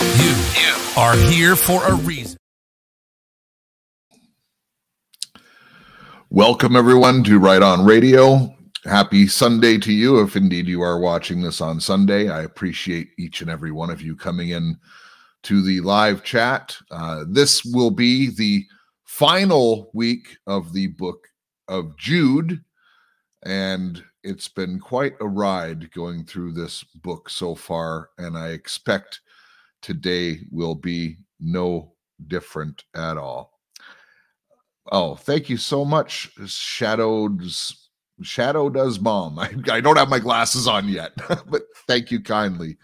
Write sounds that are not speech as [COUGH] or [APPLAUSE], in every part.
You are here for a reason. Welcome, everyone, to Right On Radio. Happy Sunday to you, if indeed you are watching this on Sunday. I appreciate each and every one of you coming in to the live chat. Uh, this will be the final week of the book of Jude, and it's been quite a ride going through this book so far, and I expect today will be no different at all. Oh, thank you so much, Shadows. Shadow does mom. [LAUGHS] I, I don't have my glasses on yet, [LAUGHS] but thank you kindly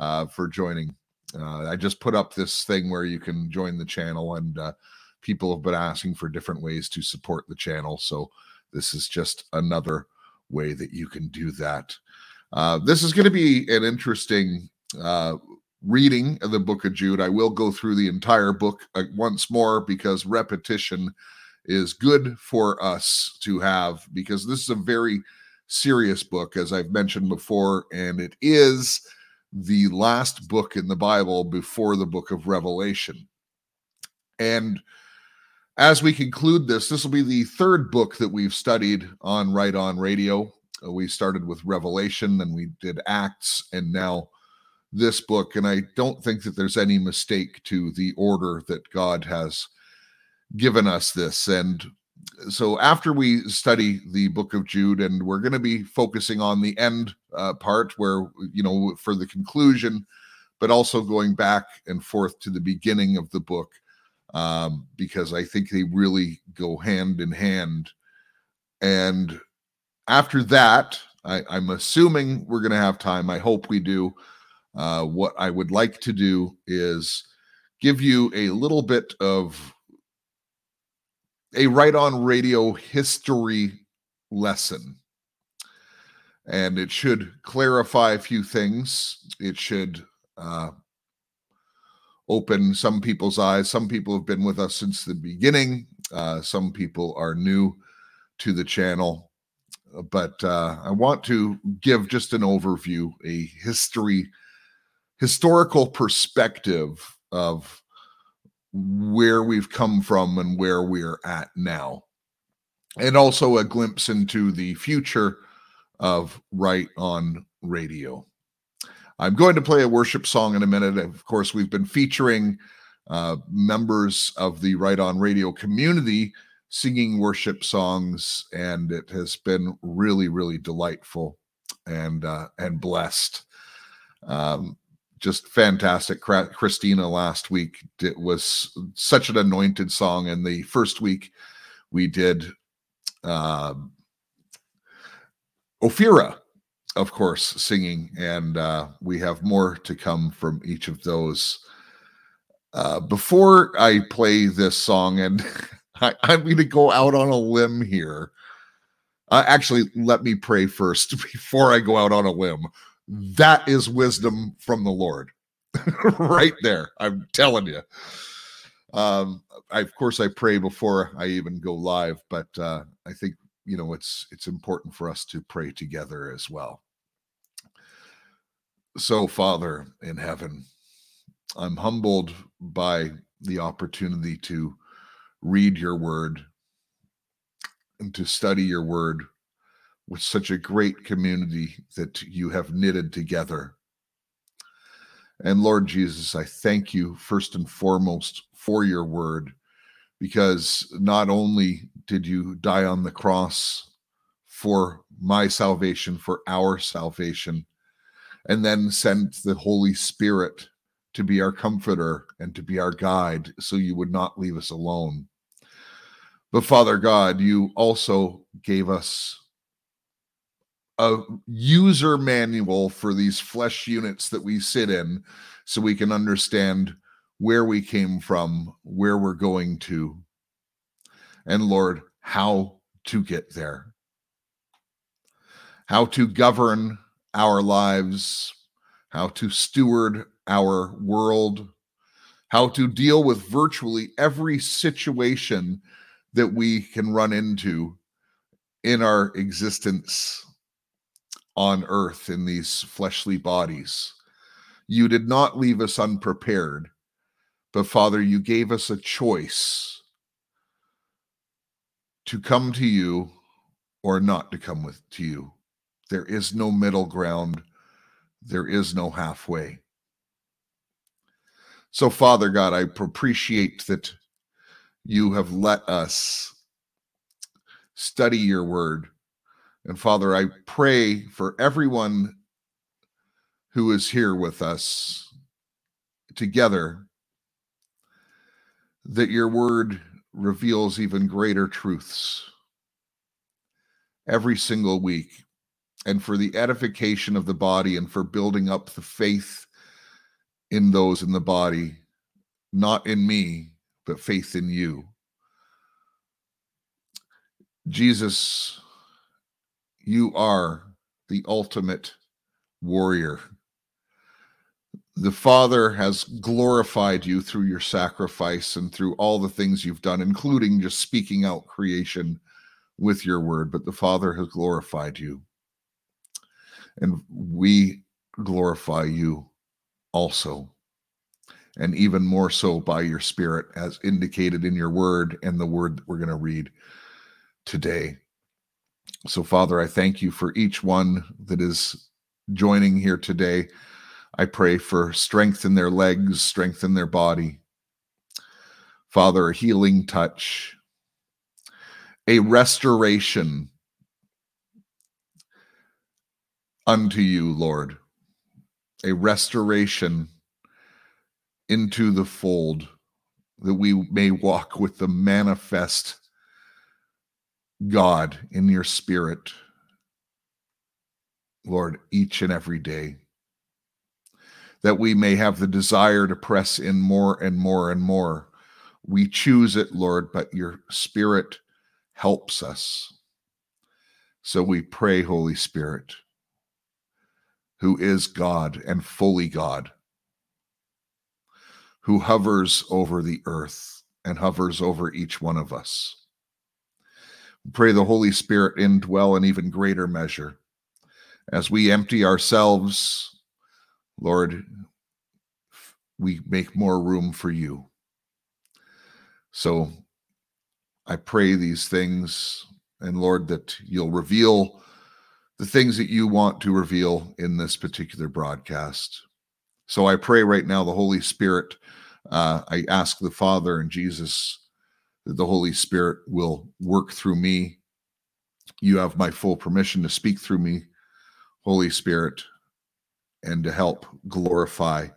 uh, for joining. Uh, I just put up this thing where you can join the channel, and uh, people have been asking for different ways to support the channel. So this is just another way that you can do that. Uh, this is going to be an interesting uh, reading the book of Jude. I will go through the entire book uh, once more because repetition is good for us to have because this is a very serious book, as I've mentioned before, and it is the last book in the Bible before the book of Revelation. And as we conclude this, this will be the third book that we've studied on Right On Radio. Uh, we started with Revelation, then we did Acts, and now this book. And I don't think that there's any mistake to the order that God has given us this. And so after we study the book of Jude, and we're going to be focusing on the end uh, part where, you know, for the conclusion, but also going back and forth to the beginning of the book, um, because I think they really go hand in hand. And after that, I, I'm assuming we're going to have time. I hope we do. Uh, what I would like to do is give you a little bit of a right on radio history lesson. And it should clarify a few things. It should uh, open some people's eyes. Some people have been with us since the beginning, uh, some people are new to the channel. But uh, I want to give just an overview, a history, historical perspective of where we've come from and where we're at now. And also a glimpse into the future of Right on Radio. I'm going to play a worship song in a minute. Of course, we've been featuring uh, members of the Right on Radio community singing worship songs, and it has been really, really delightful and uh, and blessed. Um, just fantastic. Christina last week it was such an anointed song, and the first week we did uh, Ophira, of course, singing, and uh, we have more to come from each of those. Uh, before I play this song, and [LAUGHS] I, am going to go out on a limb here. Uh, actually, let me pray first [LAUGHS] before I go out on a limb. That is wisdom from the Lord, [LAUGHS] right there. I'm telling you. Um, I, of course, I pray before I even go live, but uh, I think you know it's it's important for us to pray together as well. So, Father in heaven, I'm humbled by the opportunity to read your word and to study your word with such a great community that you have knitted together. And Lord Jesus, I thank you first and foremost for your word, because not only did you die on the cross for my salvation, for our salvation, and then sent the Holy Spirit to be our comforter and to be our guide so you would not leave us alone. But Father God, you also gave us a user manual for these flesh units that we sit in so we can understand where we came from, where we're going to, and Lord, how to get there, how to govern our lives, how to steward our world, how to deal with virtually every situation that we can run into in our existence on earth in these fleshly bodies. You did not leave us unprepared, but Father, you gave us a choice to come to you or not to come with to you. There is no middle ground. There is no halfway. So, Father God, I appreciate that you have let us study your word. And Father, I pray for everyone who is here with us together that your word reveals even greater truths every single week and for the edification of the body and for building up the faith in those in the body, not in me, but faith in you. Jesus, you are the ultimate warrior. The Father has glorified you through your sacrifice and through all the things you've done, including just speaking out creation with your word. But the Father has glorified you. And we glorify you also and even more so by your spirit, as indicated in your word and the word that we're going to read today. So, Father, I thank you for each one that is joining here today. I pray for strength in their legs, strength in their body. Father, a healing touch, a restoration unto you, Lord, a restoration into the fold that we may walk with the manifest God in your spirit, Lord, each and every day. That we may have the desire to press in more and more and more. We choose it, Lord, but your spirit helps us. So we pray, Holy Spirit, who is God and fully God who hovers over the earth and hovers over each one of us. Pray the Holy Spirit indwell in even greater measure as we empty ourselves, Lord, we make more room for you. So I pray these things, and Lord, that you'll reveal the things that you want to reveal in this particular broadcast. So I pray right now, the Holy Spirit, uh, I ask the Father and Jesus that the Holy Spirit will work through me. You have my full permission to speak through me, Holy Spirit, and to help glorify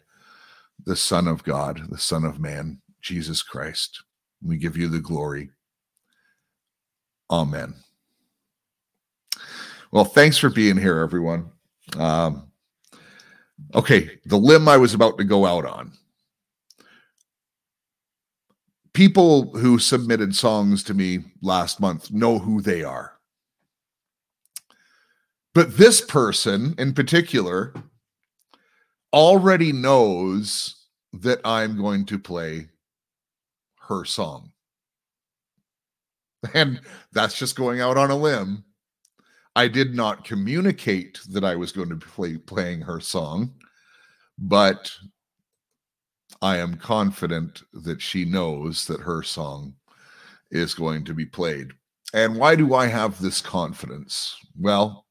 the Son of God, the Son of Man, Jesus Christ. We give you the glory. Amen. Well, thanks for being here, everyone. Um, Okay, the limb I was about to go out on. People who submitted songs to me last month know who they are. But this person in particular already knows that I'm going to play her song. [LAUGHS] And that's just going out on a limb. I did not communicate that I was going to play playing her song, but I am confident that she knows that her song is going to be played. And why do I have this confidence? Well,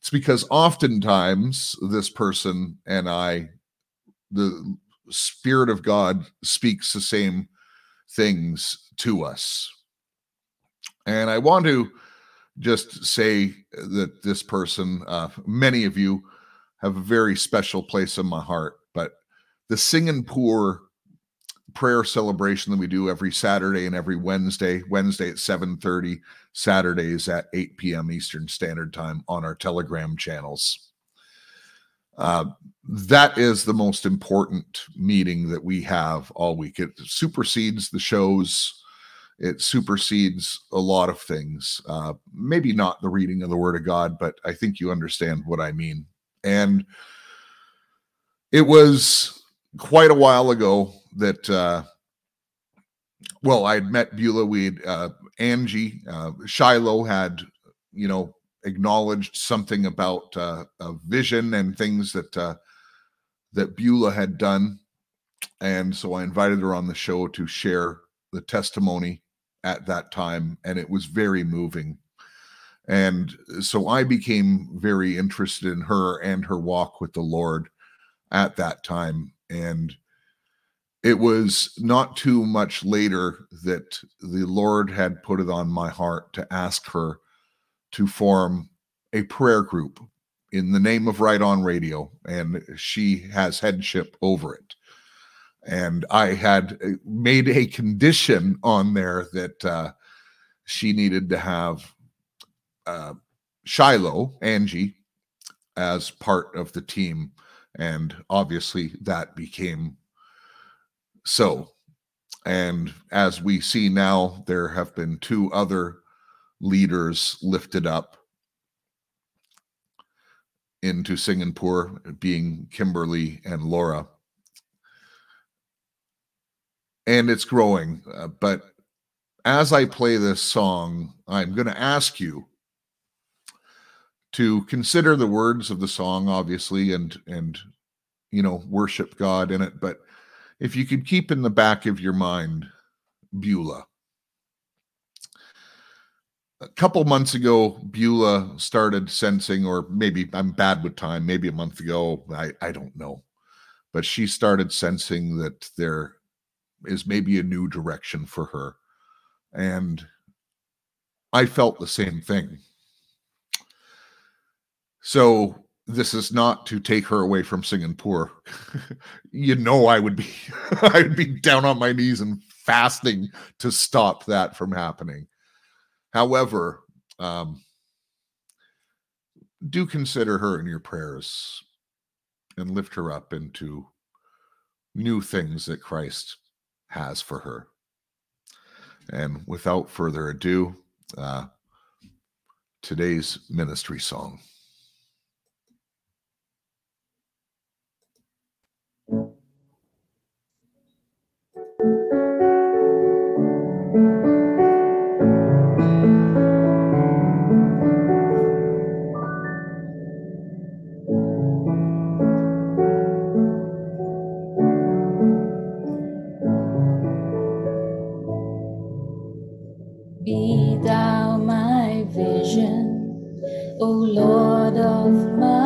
it's because oftentimes this person and I, the Spirit of God speaks the same things to us. And I want to just say that this person, uh, many of you have a very special place in my heart. The Singing Poor prayer celebration that we do every Saturday and every Wednesday. Wednesday at 7:30, Saturdays at 8 p.m. Eastern Standard Time on our Telegram channels. Uh, that is the most important meeting that we have all week. It supersedes the shows. It supersedes a lot of things. Uh, maybe not the reading of the Word of God, but I think you understand what I mean. And it was quite a while ago that uh well i'd met beulah we'd uh angie uh shiloh had you know acknowledged something about uh a vision and things that uh that beulah had done. And so i invited her on the show to share the testimony at that time and it was very moving. And so i became very interested in her and her walk with the lord at that time and it was not too much later that the Lord had put it on my heart to ask her to form a prayer group in the name of Right On Radio, and she has headship over it. And I had uh, made a condition on there that uh, she needed to have uh, Shiloh, Angie, as part of the team. And obviously that became so, and as we see now, there have been two other leaders lifted up into Singapore, being Kimberly and Laura. And it's growing. Uh, but as I play this song, I'm going to ask you to consider the words of the song, obviously, and and you know worship God in it. But if you could keep in the back of your mind Beulah. A couple months ago, Beulah started sensing, or maybe I'm bad with time, maybe a month ago, I, I don't know. But she started sensing that there is maybe a new direction for her. And I felt the same thing. So this is not to take her away from Singapore. [LAUGHS] you know, I would be, [LAUGHS] I would be down on my knees and fasting to stop that from happening. However, um, do consider her in your prayers and lift her up into new things that Christ has for her. And without further ado, uh, today's ministry song. Be thou my vision, O Lord of my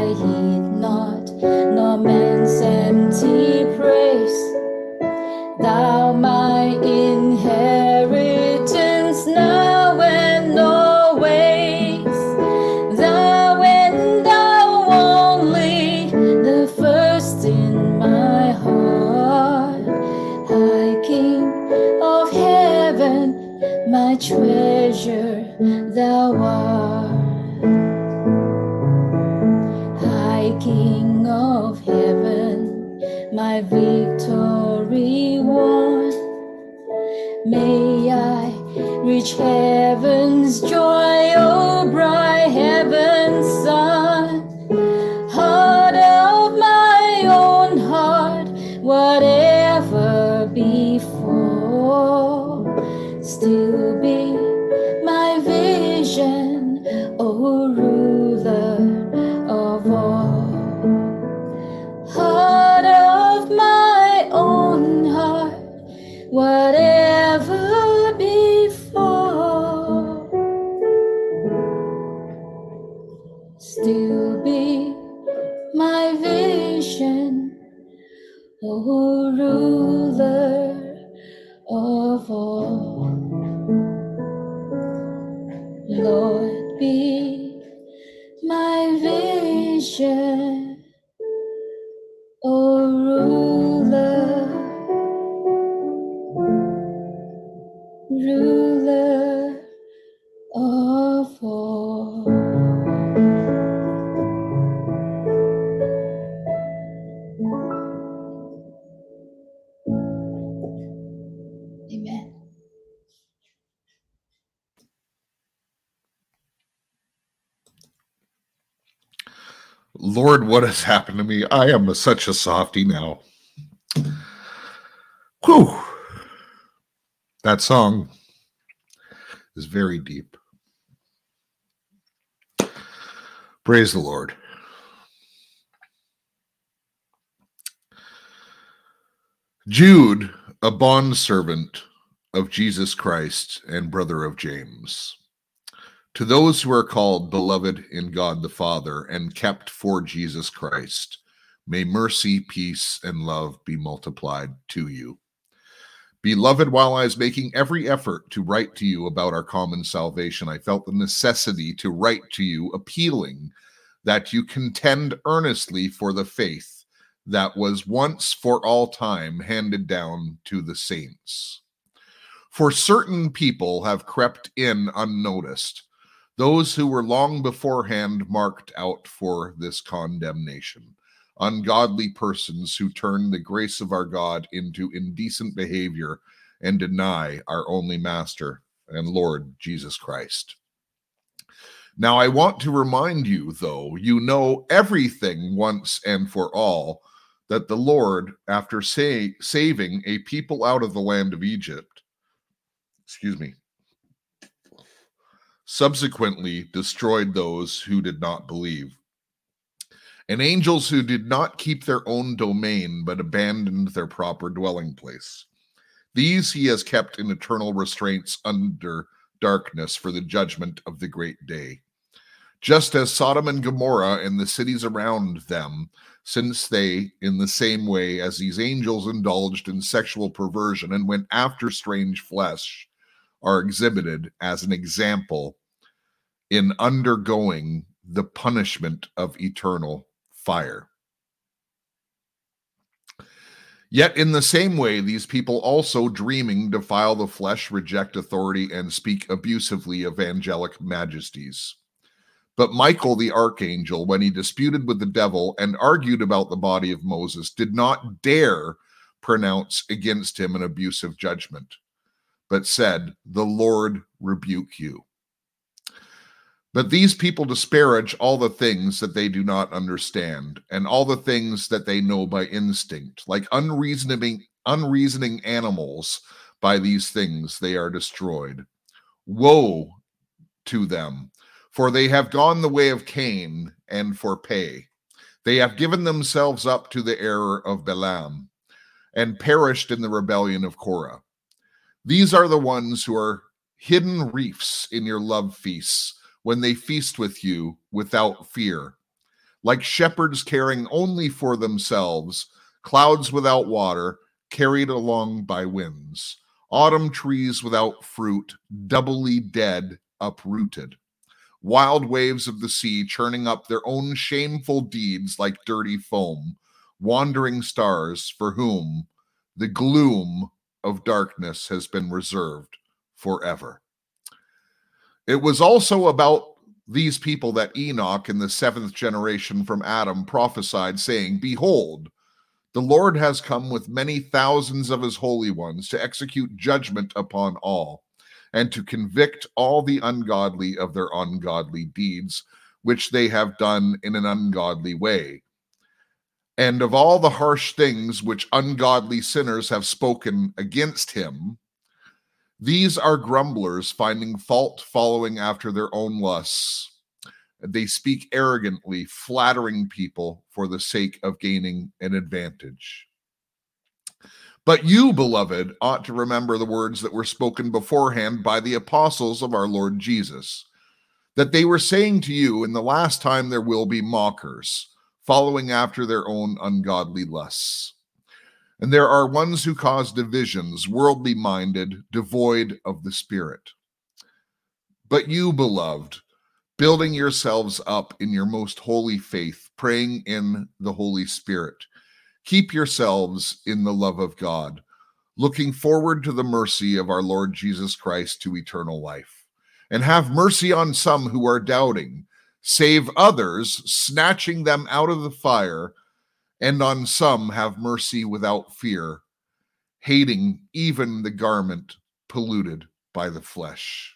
reach heaven's Lord, what has happened to me? I am a, such a softy now. Whew. That song is very deep. Praise the Lord. Jude, a bondservant of Jesus Christ and brother of James. To those who are called beloved in God the Father and kept for Jesus Christ, may mercy, peace, and love be multiplied to you. Beloved, while I was making every effort to write to you about our common salvation, I felt the necessity to write to you, appealing that you contend earnestly for the faith that was once for all time handed down to the saints. For certain people have crept in unnoticed, those who were long beforehand marked out for this condemnation ungodly persons who turn the grace of our God into indecent behavior and deny our only Master and Lord Jesus Christ. Now, I want to remind you, though, you know everything once and for all, that the Lord, after say, saving a people out of the land of Egypt, excuse me, subsequently destroyed those who did not believe and angels who did not keep their own domain but abandoned their proper dwelling place. These he has kept in eternal restraints under darkness for the judgment of the great day. Just as Sodom and Gomorrah and the cities around them, since they, in the same way as these angels, indulged in sexual perversion and went after strange flesh, are exhibited as an example in undergoing the punishment of eternal fire. Yet, in the same way, these people also dreaming defile the flesh, reject authority, and speak abusively of angelic majesties. But Michael the archangel, when he disputed with the devil and argued about the body of Moses, did not dare pronounce against him an abusive judgment, but said, The Lord rebuke you. But these people disparage all the things that they do not understand, and all the things that they know by instinct, like unreasoning, unreasoning animals. By these things they are destroyed. Woe to them, for they have gone the way of Cain, and for pay. They have given themselves up to the error of Balaam, and perished in the rebellion of Korah. These are the ones who are hidden reefs in your love feasts when they feast with you without fear. Like shepherds caring only for themselves, clouds without water, carried along by winds, autumn trees without fruit, doubly dead, uprooted, wild waves of the sea churning up their own shameful deeds like dirty foam, wandering stars for whom the gloom of darkness has been reserved forever. It was also about these people that Enoch in the seventh generation from Adam prophesied, saying, Behold, the Lord has come with many thousands of his holy ones to execute judgment upon all, and to convict all the ungodly of their ungodly deeds, which they have done in an ungodly way. And of all the harsh things which ungodly sinners have spoken against him, these are grumblers, finding fault, following after their own lusts. They speak arrogantly, flattering people for the sake of gaining an advantage. But you, beloved, ought to remember the words that were spoken beforehand by the apostles of our Lord Jesus, that they were saying to you, In the last time there will be mockers, following after their own ungodly lusts. And there are ones who cause divisions, worldly minded, devoid of the Spirit. But you, beloved, building yourselves up in your most holy faith, praying in the Holy Spirit, keep yourselves in the love of God, looking forward to the mercy of our Lord Jesus Christ to eternal life. And have mercy on some who are doubting, save others, snatching them out of the fire and on some have mercy without fear, hating even the garment polluted by the flesh.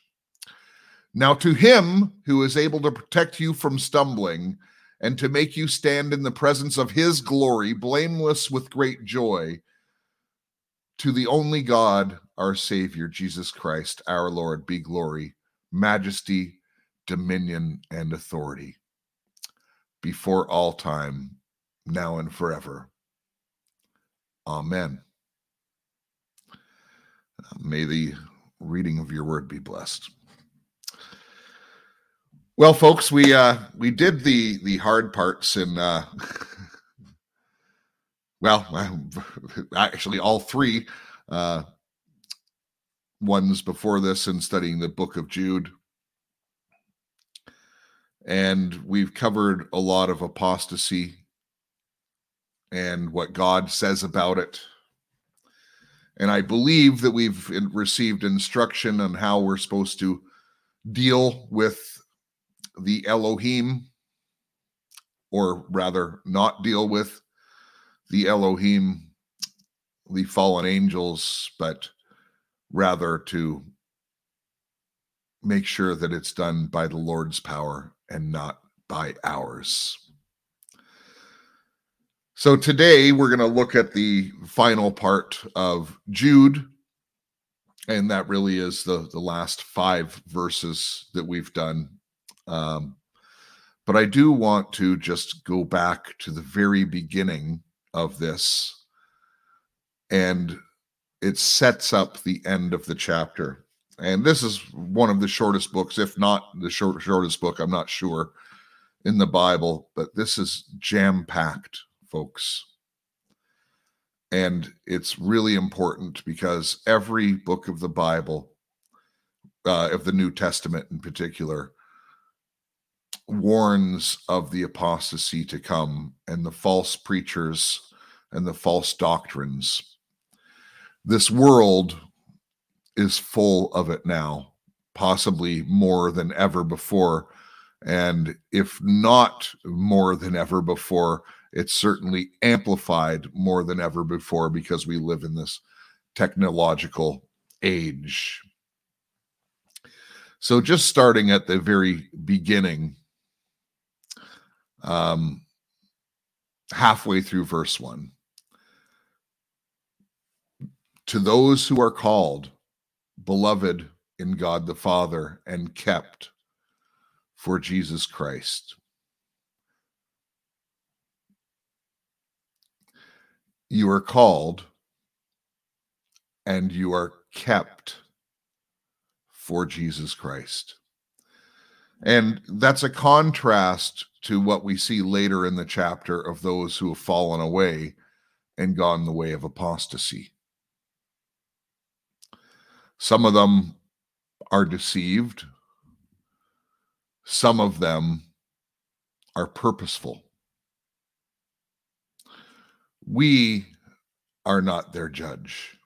Now, to him who is able to protect you from stumbling and to make you stand in the presence of his glory, blameless with great joy, to the only God, our Savior, Jesus Christ, our Lord, be glory, majesty, dominion, and authority before all time now and forever. Amen. May the reading of your word be blessed. Well, folks, we uh we did the the hard parts in uh [LAUGHS] well, [LAUGHS] actually all three uh ones before this in studying the book of Jude. And we've covered a lot of apostasy and what God says about it. And I believe that we've received instruction on how we're supposed to deal with the Elohim, or rather, not deal with the Elohim, the fallen angels, but rather to make sure that it's done by the Lord's power and not by ours. So today we're going to look at the final part of Jude. And that really is the, the last five verses that we've done. Um, but I do want to just go back to the very beginning of this. And it sets up the end of the chapter. And this is one of the shortest books, if not the short, shortest book, I'm not sure, in the Bible, but this is jam packed folks. And it's really important because every book of the Bible, uh, of the New Testament in particular, warns of the apostasy to come and the false preachers and the false doctrines. This world is full of it now, possibly more than ever before. And if not more than ever before, it's certainly amplified more than ever before because we live in this technological age. So, just starting at the very beginning, um, halfway through verse one. To those who are called, beloved in God the Father, and kept for Jesus Christ. You are called and you are kept for Jesus Christ. And that's a contrast to what we see later in the chapter of those who have fallen away and gone the way of apostasy. Some of them are deceived, some of them are purposeful. We are not their judge.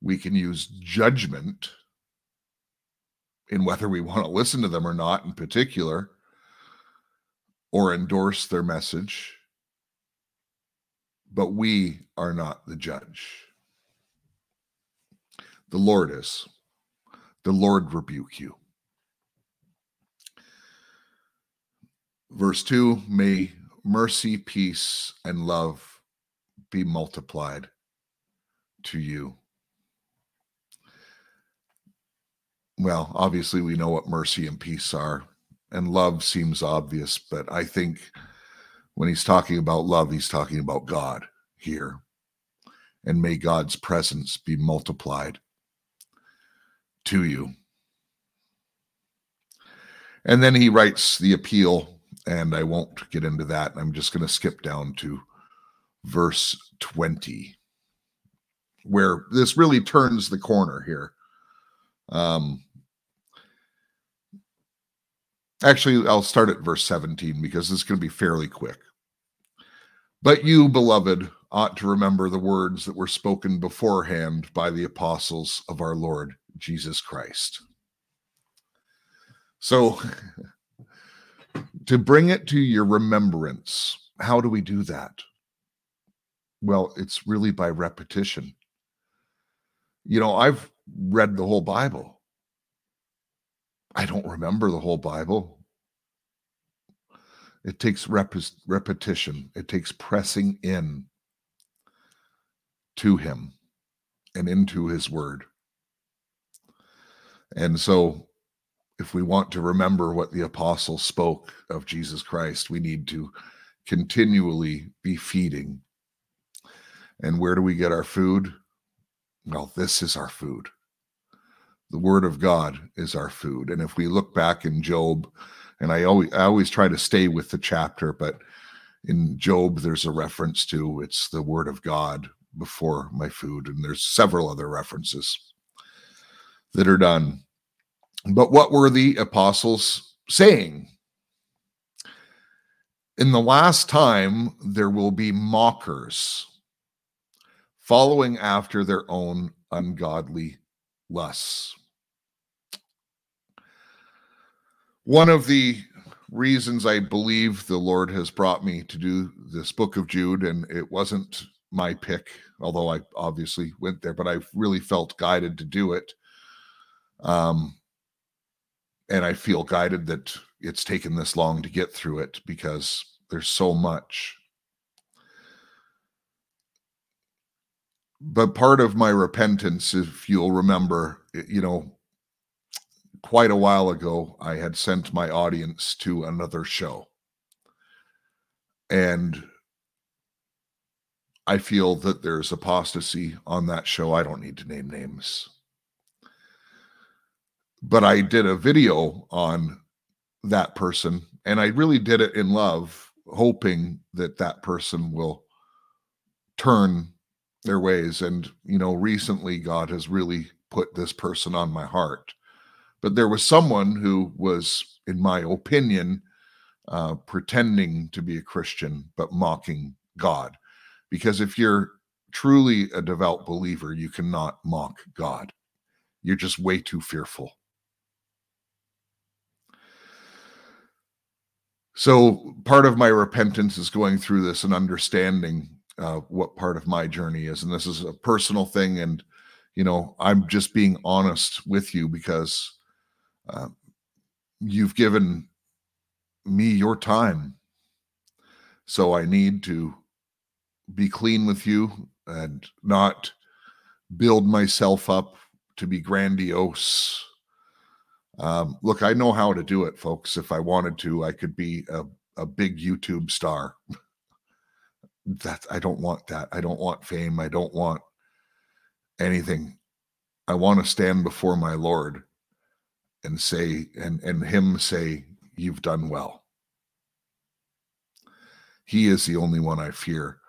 We can use judgment in whether we want to listen to them or not, in particular, or endorse their message. But we are not the judge. The Lord is. The Lord rebuke you. Verse 2 May mercy, peace, and love be multiplied to you. Well, obviously, we know what mercy and peace are, and love seems obvious, but I think when he's talking about love, he's talking about God here. And may God's presence be multiplied to you. And then he writes the appeal, and I won't get into that. I'm just going to skip down to verse 20, where this really turns the corner here. Um, actually, I'll start at verse 17 because this is going to be fairly quick. But you, beloved, ought to remember the words that were spoken beforehand by the apostles of our Lord Jesus Christ. So, [LAUGHS] to bring it to your remembrance, how do we do that? Well, it's really by repetition. You know, I've read the whole Bible. I don't remember the whole Bible. It takes rep- repetition, it takes pressing in to Him and into His Word. And so, if we want to remember what the apostles spoke of Jesus Christ, we need to continually be feeding. And where do we get our food? Well, this is our food. The word of God is our food. And if we look back in Job, and I always I always try to stay with the chapter, but in Job there's a reference to it's the word of God before my food, and there's several other references that are done. But what were the apostles saying? In the last time, there will be mockers following after their own ungodly lusts. One of the reasons I believe the Lord has brought me to do this book of Jude, and it wasn't my pick, although I obviously went there, but I really felt guided to do it. Um, and I feel guided that it's taken this long to get through it because there's so much. But part of my repentance, if you'll remember, you know, quite a while ago, I had sent my audience to another show. And I feel that there's apostasy on that show. I don't need to name names but I did a video on that person and I really did it in love, hoping that that person will turn their ways. And, you know, recently God has really put this person on my heart. But there was someone who was, in my opinion, uh, pretending to be a Christian, but mocking God. Because if you're truly a devout believer, you cannot mock God. You're just way too fearful. So part of my repentance is going through this and understanding uh, what part of my journey is, and this is a personal thing. And you know, I'm just being honest with you because uh, you've given me your time, so I need to be clean with you and not build myself up to be grandiose um, look, I know how to do it, folks. If I wanted to, I could be a, a big YouTube star. that I don't want that. I don't want fame. I don't want anything. I want to stand before my Lord and say, and and him say, You've done well. He is the only one I fear.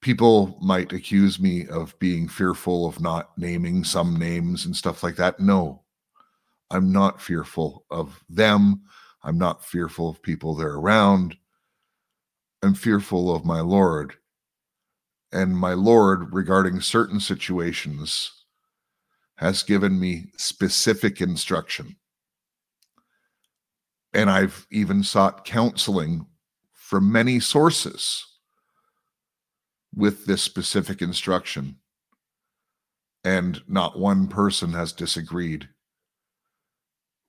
People might accuse me of being fearful of not naming some names and stuff like that. No, I'm not fearful of them. I'm not fearful of people they're around. I'm fearful of my Lord. And my Lord, regarding certain situations, has given me specific instruction. And I've even sought counseling from many sources with this specific instruction. And not one person has disagreed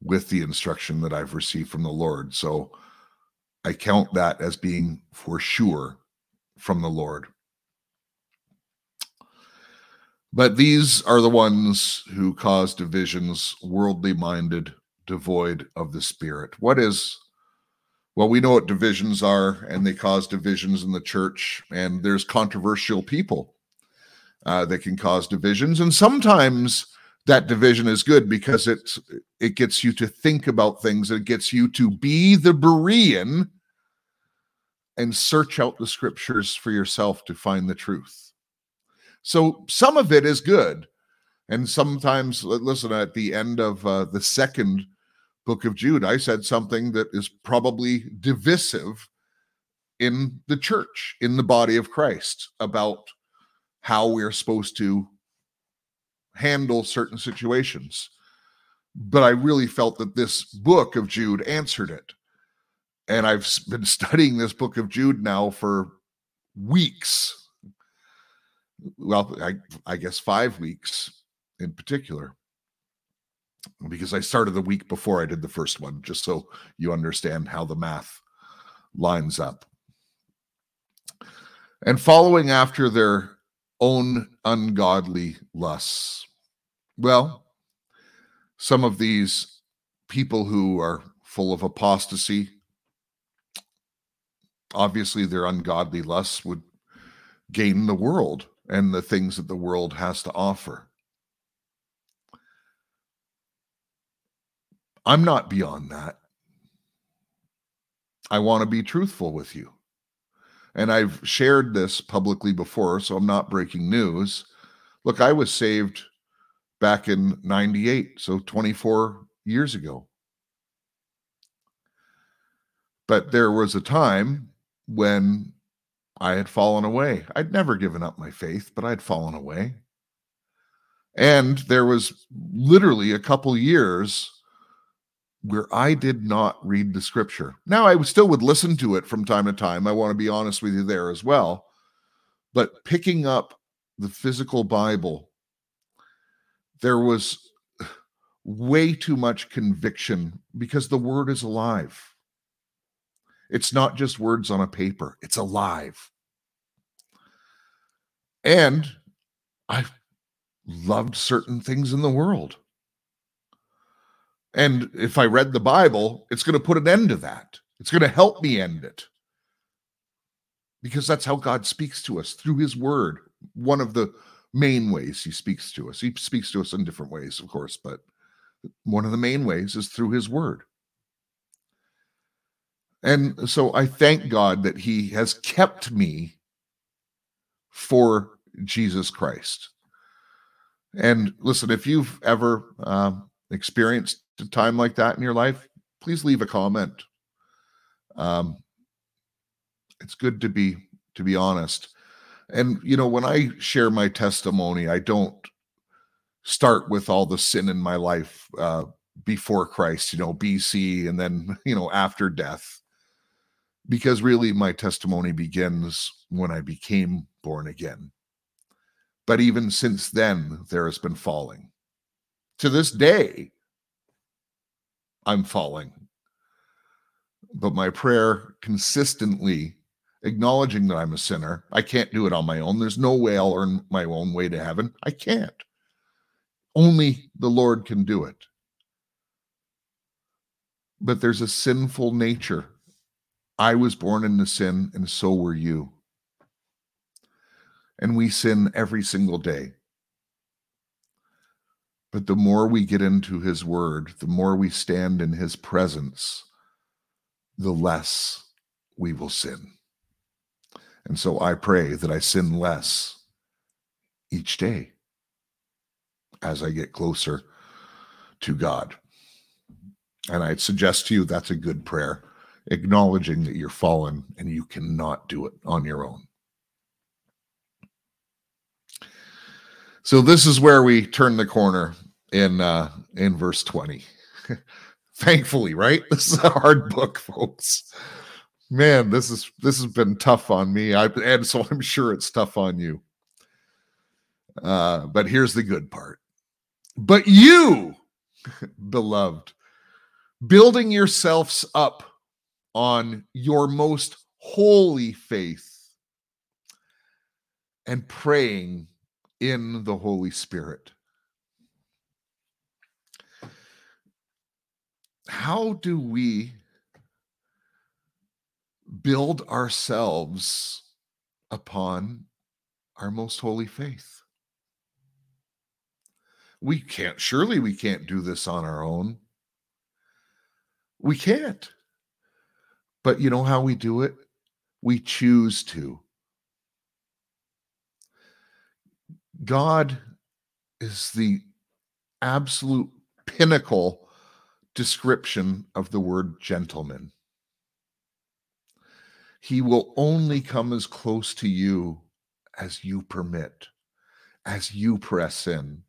with the instruction that I've received from the Lord. So I count that as being for sure from the Lord. But these are the ones who cause divisions, worldly minded, devoid of the Spirit. What is, well, we know what divisions are, and they cause divisions in the church, and there's controversial people uh, that can cause divisions. And sometimes that division is good because it's it gets you to think about things it gets you to be the berean and search out the scriptures for yourself to find the truth. So some of it is good. And sometimes listen at the end of uh, the second book of jude i said something that is probably divisive in the church in the body of christ about how we're supposed to handle certain situations. But I really felt that this book of Jude answered it. And I've been [LAUGHS] studying this book of Jude now for weeks. Well, I, I guess five weeks in particular, because I started the week before I did the first one, just so you understand how the math lines up. And following after their own ungodly lusts. Well, some of these people who are full of apostasy, obviously their ungodly lusts would gain the world and the things that the world has to offer. I'm not beyond that. I want to be truthful with you and I've shared this publicly before, so I'm not breaking news. Look, I was saved back in 98, so 24 years ago. But there was a time when I had fallen away. I'd never given up my faith, but I'd fallen away. And there was literally a couple years where I did not read the scripture. Now, I still would listen to it from time to time. I want to be honest with you there as well. But picking up the physical Bible, there was way too much conviction because the word is alive. It's not just words on a paper, it's alive. And I loved certain things in the world. And if I read the Bible, it's going to put an end to that. It's going to help me end it. Because that's how God speaks to us through his word. One of the main ways he speaks to us. He speaks to us in different ways, of course, but one of the main ways is through his word. And so I thank God that he has kept me for Jesus Christ. And listen, if you've ever um, experienced a time like that in your life, please leave a comment. Um, it's good to be to be honest. And you know, when I share my testimony, I don't start with all the sin in my life uh, before Christ, you know, BC, and then [LAUGHS] you know after death, because really my testimony begins when I became born again. But even since then, there has been falling. To this day, I'm falling. But my prayer consistently acknowledging that I'm a sinner, I can't do it on my own. There's no way I'll earn my own way to heaven. I can't. Only the Lord can do it. But there's a sinful nature. I was born into sin, and so were you. And we sin every single day. But the more we get into his word, the more we stand in his presence, the less we will sin. And so I pray that I sin less each day as I get closer to God. And I'd suggest to you that's a good prayer, acknowledging that you're fallen and you cannot do it on your own. So this is where we turn the corner in uh in verse 20. [LAUGHS] Thankfully, right? [LAUGHS] This is a hard book, folks. Man, this is this has been tough on me. I and so I'm sure it's tough on you. Uh, but here's the good part. But you, [LAUGHS] beloved, building yourselves up on your most holy faith and praying in the Holy Spirit. How do we build ourselves upon our most holy faith? We can't, surely we can't do this on our own. We can't. But you know how we do it? We choose to. God is the absolute pinnacle description of the word gentleman. He will only come as close to you as you permit, as you press in.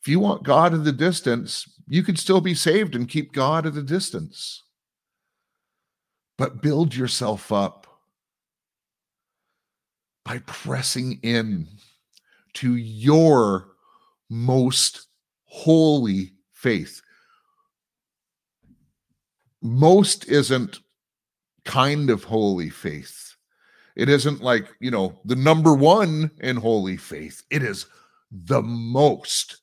If you want God at the distance, you can still be saved and keep God at a distance. But build yourself up by pressing in to your most holy faith. Most isn't kind of holy faith. It isn't like, you know, the number one in holy faith. It is the most.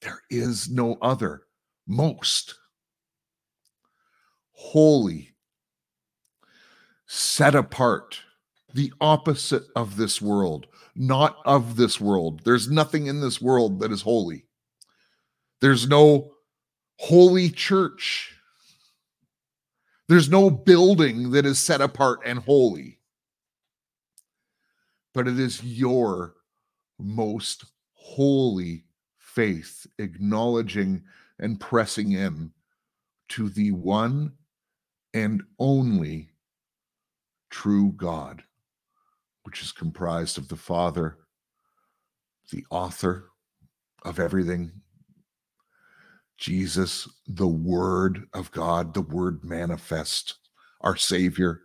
There is no other. Most. Holy. Set apart. The opposite of this world not of this world. There's nothing in this world that is holy. There's no holy church. There's no building that is set apart and holy. But it is your most holy faith, acknowledging and pressing in to the one and only true God which is comprised of the Father, the author of everything, Jesus, the Word of God, the Word manifest, our Savior.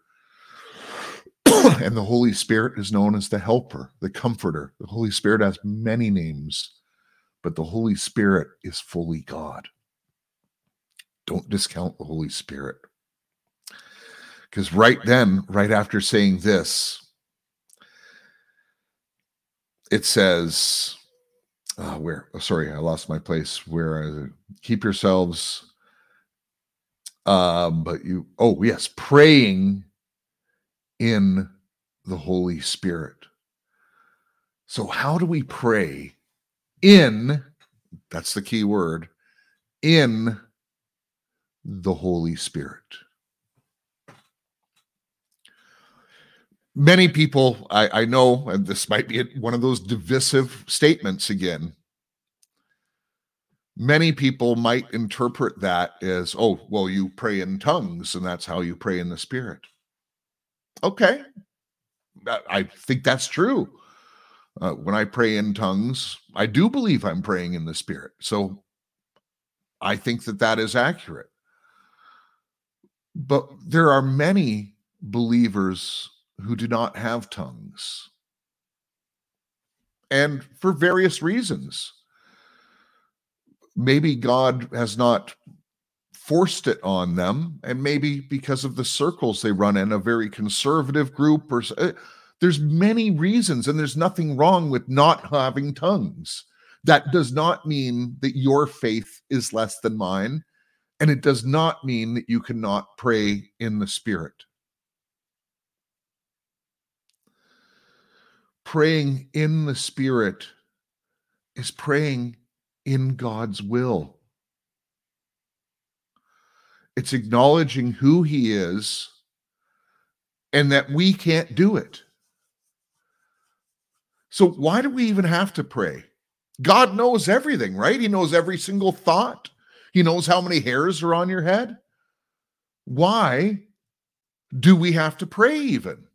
and the Holy Spirit is known as the Helper, the Comforter. The Holy Spirit has many names, but the Holy Spirit is fully God. Don't discount the Holy Spirit. Because right then, right after saying this, it says, uh, where, oh, sorry, I lost my place. Where uh, keep yourselves, um, but you, oh, yes, praying in the Holy Spirit. So, how do we pray in? That's the key word in the Holy Spirit. Many people I, I know, and this might be one of those divisive statements again. Many people might interpret that as, oh, well, you pray in tongues, and that's how you pray in the spirit. Okay. I think that's true. Uh, when I pray in tongues, I do believe I'm praying in the spirit. So I think that that is accurate. But there are many believers who do not have tongues. And for various reasons. Maybe God has not forced it on them, and maybe because of the circles they run in, a very conservative group, or uh, there's many reasons, and there's nothing wrong with not having tongues. That does not mean that your faith is less than mine, and it does not mean that you cannot pray in the Spirit. Praying in the Spirit is praying in God's will. It's acknowledging who He is and that we can't do it. So, why do we even have to pray? God knows everything, right? He knows every single thought, He knows how many hairs are on your head. Why do we have to pray even?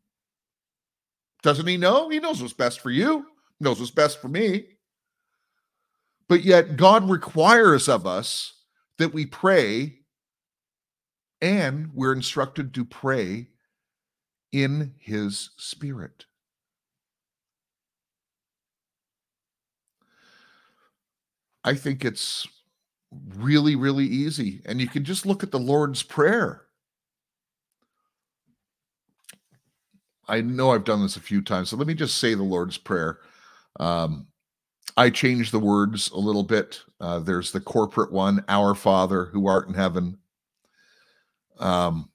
Doesn't he know? He knows what's best for you, he knows what's best for me. But yet, God requires of us that we pray, and we're instructed to pray in His Spirit. I think it's really, really easy. And you can just look at the Lord's Prayer. I know I've done this a few times, so let me just say the Lord's Prayer. Um, I changed the words a little bit. Uh, there's the corporate one, Our Father who art in heaven. Um,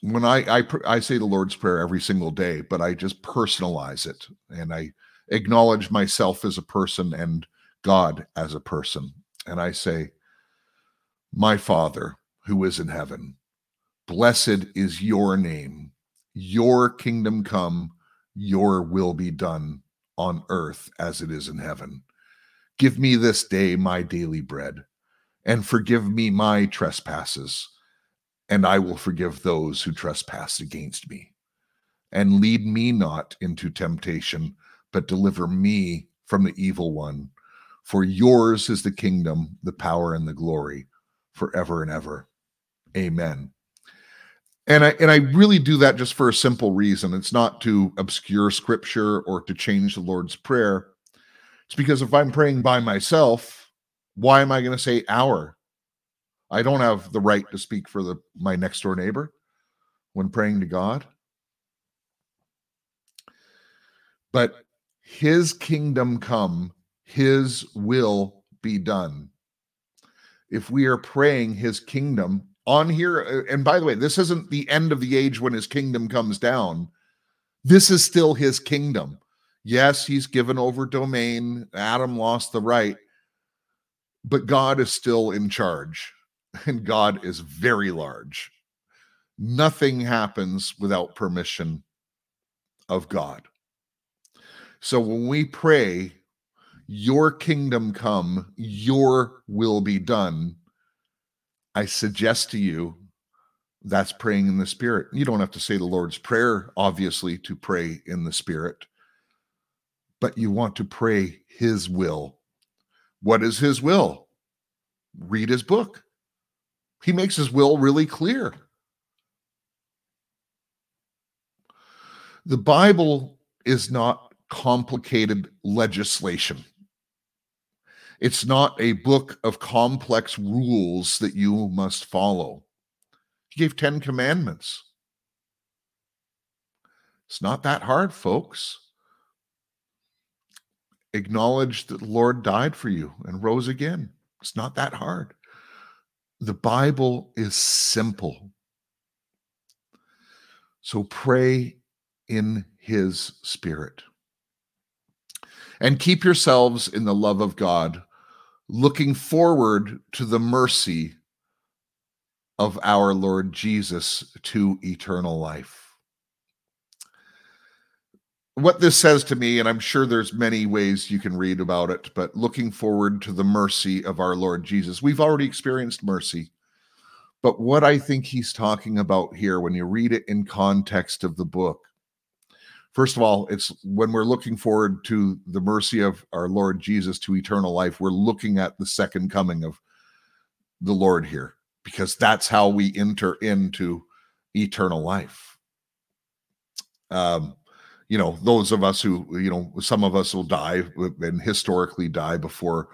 when I, I I say the Lord's Prayer every single day, but I just personalize it and I acknowledge myself as a person and God as a person, and I say, "My Father who is in heaven, blessed is your name. Your kingdom come. Your will be done on earth as it is in heaven." Give me this day my daily bread, and forgive me my trespasses, and I will forgive those who trespass against me. And lead me not into temptation, but deliver me from the evil one. For yours is the kingdom, the power, and the glory forever and ever. Amen. And I and I really do that just for a simple reason. It's not to obscure scripture or to change the Lord's prayer it's because if I'm praying by myself, why am I going to say our? I don't have the right to speak for the my next door neighbor when praying to God. But his kingdom come, his will be done. If we are praying his kingdom on here, uh, and by the way, this isn't the end of the age when his kingdom comes down. This is still his kingdom. Yes, he's given over domain. Adam lost the right, but God is still in charge, [LAUGHS] and God is very large. Nothing happens without permission of God. So when we pray, Your kingdom come, Your will be done, I suggest to you that's praying in the Spirit. You don't have to say the Lord's Prayer, obviously, to pray in the Spirit but you want to pray his will. What is his will? Read his book. He makes his will really clear. The Bible is not complicated legislation. It's not a book of complex rules that you must follow. He gave 10 commandments. It's not that hard, folks acknowledge that the Lord died for you and rose again. It's not that hard. The Bible is simple. So pray in his spirit. And keep yourselves in the love of God, looking forward to the mercy of our Lord Jesus to eternal life. What this says to me and i'm sure there's many ways you can read about it but looking forward to the mercy of our lord jesus. We've already experienced mercy but what i think he's talking about here when you read it in context of the book first of all it's when we're looking forward to the mercy of our lord jesus to eternal life we're looking at the second coming of the lord here because that's how we enter into eternal life. Um you know those of us who you know some of us will die and historically die before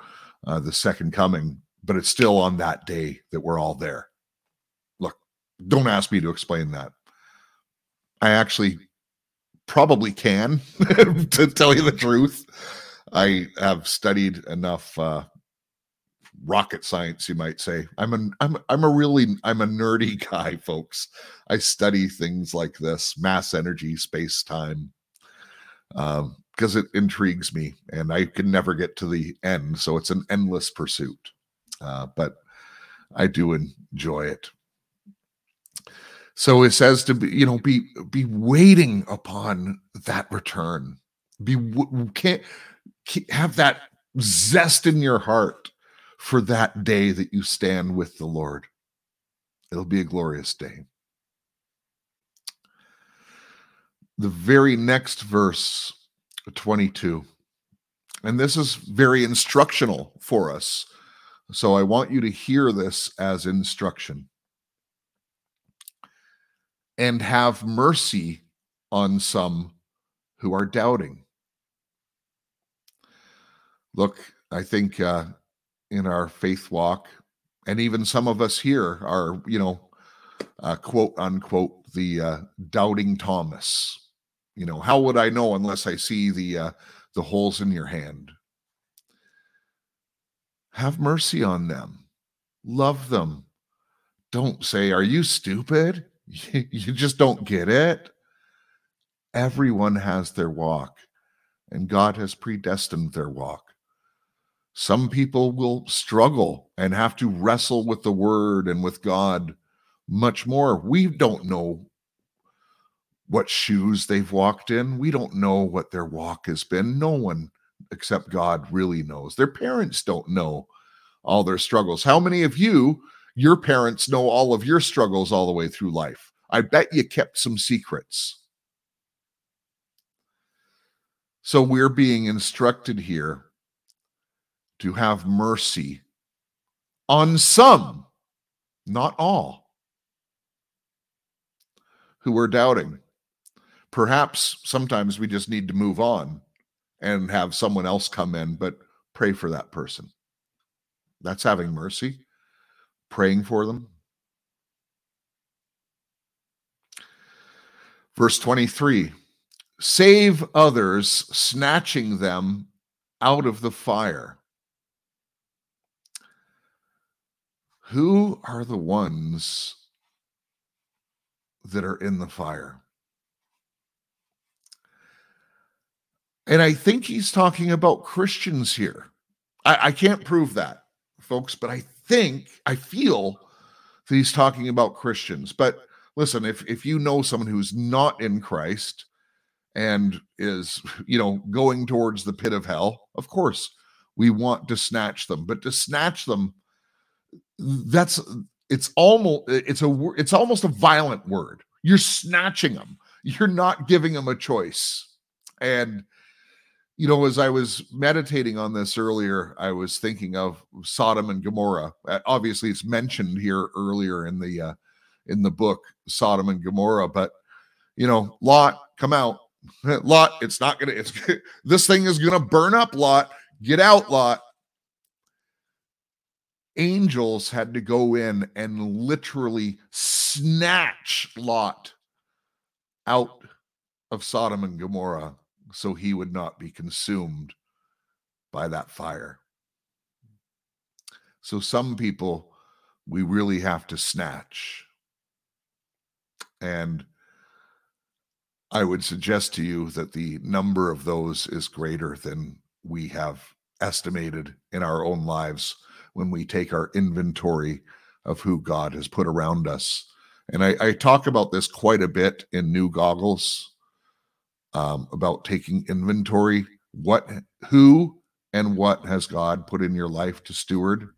uh, the second coming but it's still on that day that we're all there. Look don't ask me to explain that. I actually probably can [LAUGHS] to tell you the truth i have studied enough uh, rocket science you might say i'm a i'm i'm a really i'm a nerdy [LAUGHS] guy folks i study things like this mass energy space time because um, it intrigues me and I can never get to the end. So it's an endless pursuit. Uh, but I do enjoy it. So it says to be, you know, be be waiting upon that return. Be can't have that zest in your heart for that day that you stand with the Lord. It'll be a glorious day. the very next verse 22 And this is very instructional for us. So I want you to hear this as instruction. And have mercy on some who are doubting. Look, I think uh, in our faith walk, and even some of us here are, you know, uh, quote unquote, the uh, doubting Thomas. You know, how would I know unless I see the uh, the holes in your hand? Have mercy on them, love them. Don't say, "Are you stupid? [LAUGHS] you just don't get it." Everyone has their walk, and God has predestined their walk. Some people will struggle and have to wrestle with the word and with God much more. We don't know what shoes they've walked in. We don't know what their walk has been. No one except God really knows. Their parents don't know all their struggles. How many of you, your parents know all of your struggles all the way through life? I bet you kept some secrets. So we're being instructed here to have mercy on some, not all, who are doubting. Perhaps sometimes we just need to move on and have someone else come in, but pray for that person. That's having mercy, praying for them. Verse 23 save others, snatching them out of the fire. Who are the ones that are in the fire? And I think he's talking about Christians here. I, I, can't prove that, folks, but I think, I feel that he's talking about Christians. But listen, if, if you know someone who's not in Christ and is, you know, going towards the pit of hell, of course, we want to snatch them. But to snatch them that's it's almost it's a it's almost a violent word you're snatching them you're not giving them a choice and you know as i was meditating on this earlier i was thinking of sodom and gomorrah. Obviously it's mentioned here earlier in the uh in the book sodom and gomorrah but you know lot come out. [LAUGHS] Lot it's not gonna it's [LAUGHS] this thing is gonna burn up lot. Get out lot. Angels had to go in and literally snatch Lot out of Sodom and Gomorrah so he would not be consumed by that fire. So, some people we really have to snatch. And I would suggest to you that the number of those is greater than we have estimated in our own lives when we take our inventory of who God has put around us. And I, I talk about this quite a bit in New Goggles um, about taking inventory. What, who, and what has God put in your life to steward?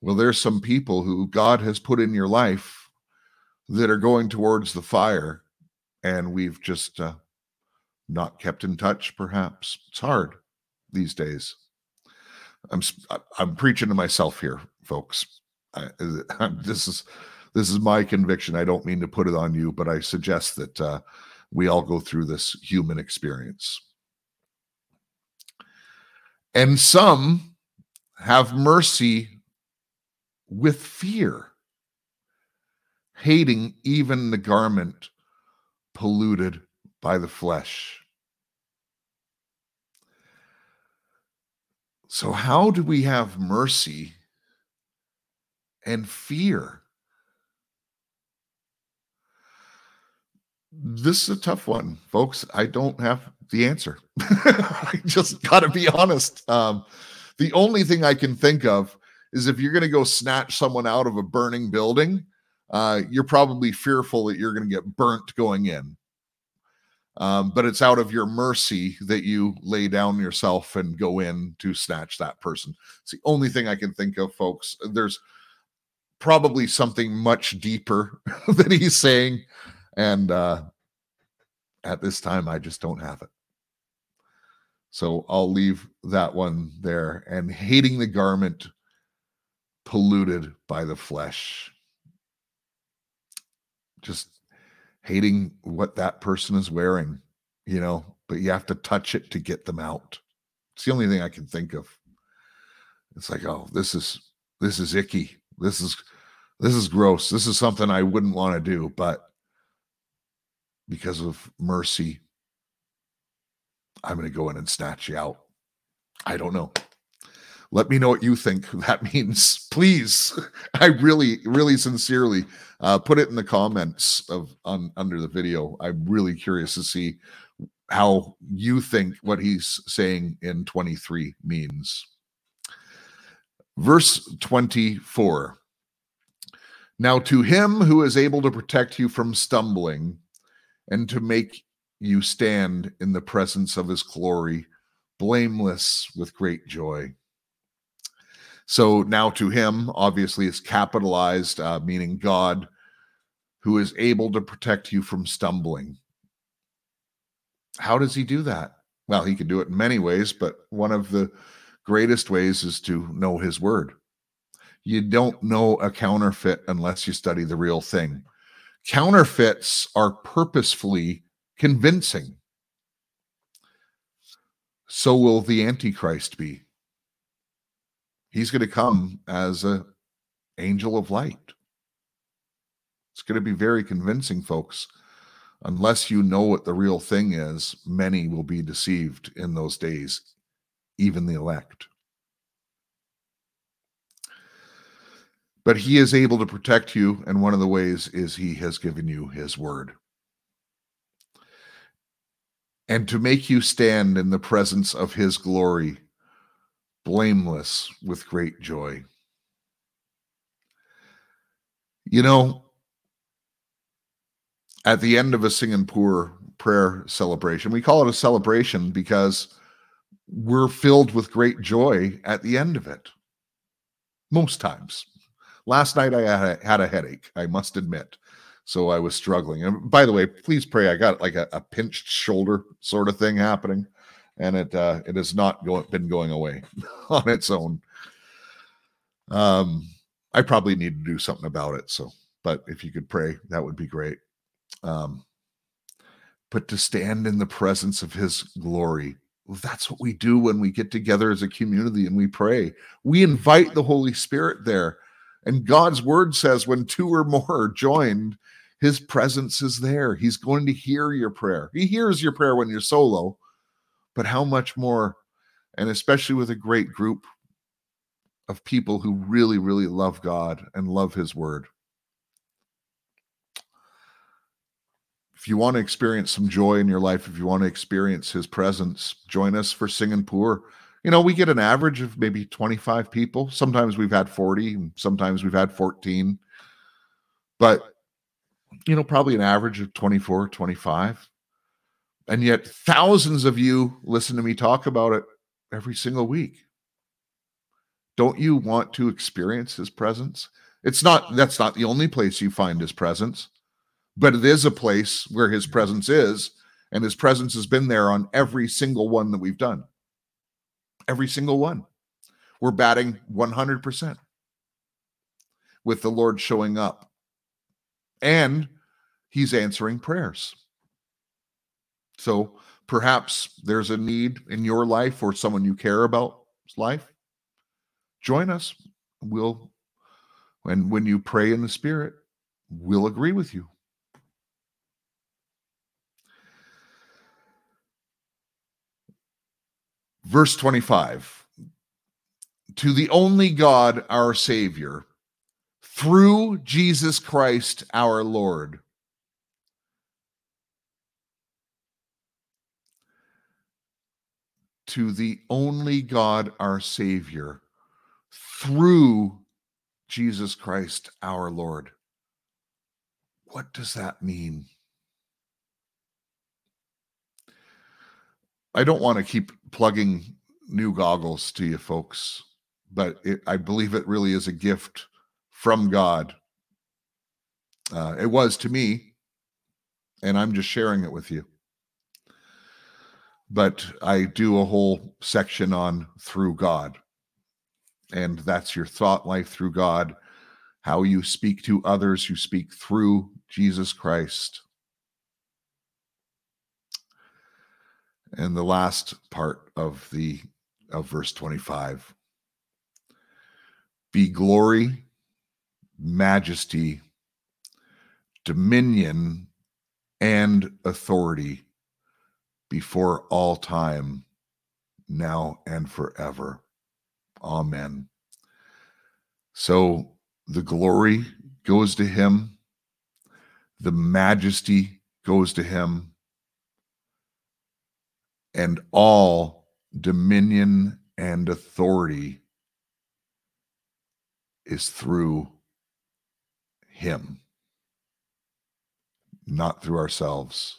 Well, there's some people who God has put in your life that are going towards the fire, and we've just uh, not kept in touch, perhaps. It's hard these days. I'm I'm preaching to myself here, folks. I, [LAUGHS] this is this is my conviction. I don't mean to put it on you, but I suggest that uh, we all go through this human experience. And some have mercy with fear, hating even the garment polluted by the flesh. So, how do we have mercy and fear? This is a tough one, folks. I don't have the answer. [LAUGHS] I just got to be honest. Um, the only thing I can think of is if you're going to go snatch someone out of a burning building, uh, you're probably fearful that you're going to get burnt going in. Um, but it's out of your mercy that you lay down yourself and go in to snatch that person. It's the only thing I can think of, folks. There's probably something much deeper [LAUGHS] that he's saying. And uh, at this time, I just don't have it. So I'll leave that one there. And hating the garment polluted by the flesh. Just hating what that person is wearing, you know, but you have to touch it to get them out. It's the only thing I can think of. It's like, oh, this is this is icky. This is this is gross. This is something I wouldn't want to do, but because of mercy, I'm going to go in and snatch you out. I don't know. Let me know what you think [LAUGHS] that means, please. [LAUGHS] I really, really sincerely uh, put it in the comments of on under the video. I'm really curious to see how you think what he's saying in 23 means. Verse 24. Now, to him who is able to protect you from stumbling and to make you stand in the presence of his glory, blameless with great joy. So now to him, obviously, it's capitalized, uh, meaning God, who is able to protect you from stumbling. How does he do that? Well, he can do it in many ways, but one of the greatest ways is to know his word. You don't know a counterfeit unless you study the real thing. Counterfeits are purposefully convincing. So will the Antichrist be. He's going to come as an angel of light. It's going to be very convincing, folks. Unless you know what the real thing is, many will be deceived in those days, even the elect. But he is able to protect you, and one of the ways is he has given you his word. And to make you stand in the presence of his glory, blameless with great joy. You know, at the end of a Singapore prayer celebration, we call it a celebration because we're filled with great joy at the end of it. Most times. Last night I had a, had a headache, I must admit. So I was struggling. And by the way, please pray. I got like a, a pinched shoulder sort of thing happening, and it uh, it has not go, been going away [LAUGHS] on its own. Um, I probably need to do something about it. So, but if you could pray, that would be great. Um, but to stand in the presence of His glory, that's what we do when we get together as a community and we pray. We invite the Holy Spirit there. And God's word says when two or more are joined, his presence is there. He's going to hear your prayer. He hears your prayer when you're solo, but how much more, and especially with a great group of people who really, really love God and love his word. If you want to experience some joy in your life, if you want to experience his presence, join us for Sing and Pour you know, we get an average of maybe 25 people. Sometimes we've had 40, sometimes we've had 14. But, you know, probably an average of 24, 25. And yet thousands of you listen to me talk about it every single week. Don't you want to experience his presence? It's not, that's not the only place you find his presence, but it is a place where his presence is. And his presence has been there on every single one that we've done. Every single one. We're batting 100% with the Lord showing up. And he's answering prayers. So perhaps there's a need in your life or someone you care about's life. Join us. We'll and when you pray in the spirit, we'll agree with you. Verse 25 To the only God, our Savior, through Jesus Christ our Lord. To the only God, our Savior, through Jesus Christ our Lord. What does that mean? I don't want to keep plugging new goggles to you folks, but it, I believe it really is a gift from God. Uh, it was to me, and I'm just sharing it with you. but I do a whole section on through God. And that's your thought life through God, how you speak to others, you speak through Jesus Christ. And the last part of the of verse 25 be glory, majesty, dominion, and authority before all time, now and forever. Amen. So the glory goes to him, the majesty goes to him, and all dominion and authority is through him, not through ourselves.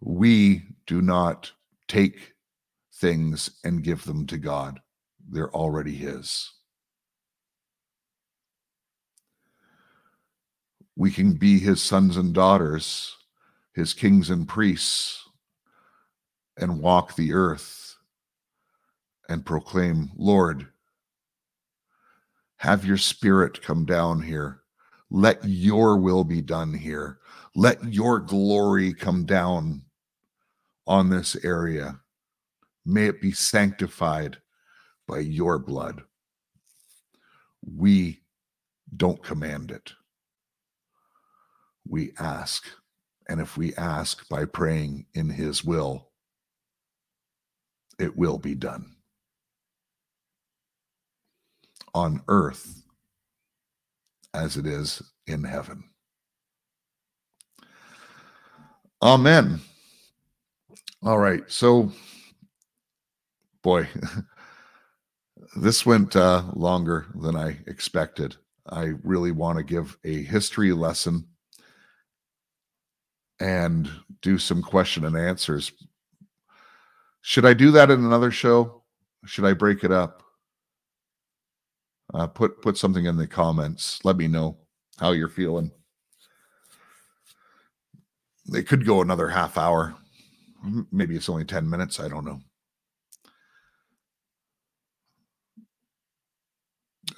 We do not take things and give them to God, they're already his. We can be his sons and daughters, his kings and priests and walk the earth and proclaim, Lord, have your spirit come down here. Let your will be done here. Let your glory come down on this area. May it be sanctified by your blood. We don't command it. We ask. And if we ask by praying in his will, it will be done on earth as it is in heaven. Amen. All right. So, boy, [LAUGHS] this went uh, longer than I expected. I really want to give a history lesson and do some question and answers should I do that in another show? Should I break it up? Uh, put put something in the comments. Let me know how you're feeling. They could go another half hour. Maybe it's only 10 minutes. I don't know.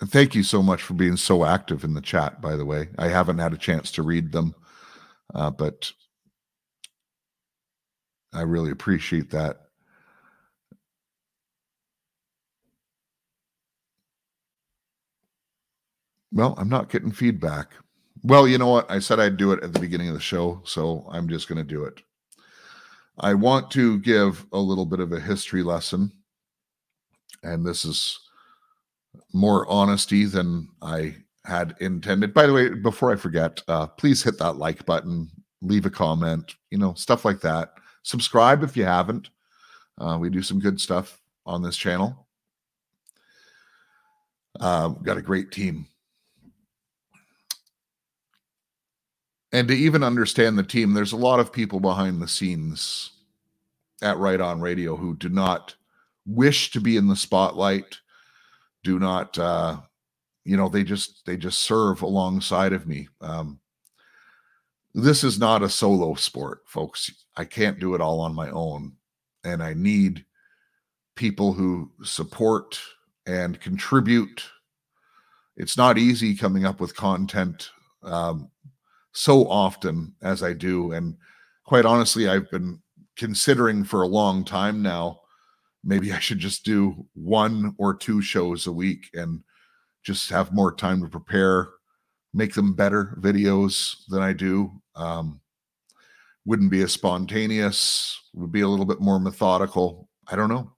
Thank you so much for being so active in the chat, by the way. I haven't had a chance to read them, uh, but I really appreciate that. Well, I'm not getting feedback. Well, you know what? I said I'd do it at the beginning of the show, so I'm just going to do it. I want to give a little bit of a history lesson, and this is more honesty than I had intended. By the way, before I forget, uh, please hit that like button, leave a comment, you know, stuff like that. Subscribe if you haven't. Uh, we do some good stuff on this channel. Uh, got a great team and to even understand the team, there's a lot of people behind the scenes at Right On Radio who do not wish to be in the spotlight, do not, uh, you know, they just they just serve alongside of me. Um, this is not a solo sport, folks. I can't do it all on my own, and I need people who support and contribute. It's not easy coming up with content. Um, so often as I do. And quite honestly, I've been considering for a long time now maybe I should just do one or two shows a week and just have more time to prepare, make them better videos than I do. Um, wouldn't be as spontaneous, would be a little bit more methodical. I don't know.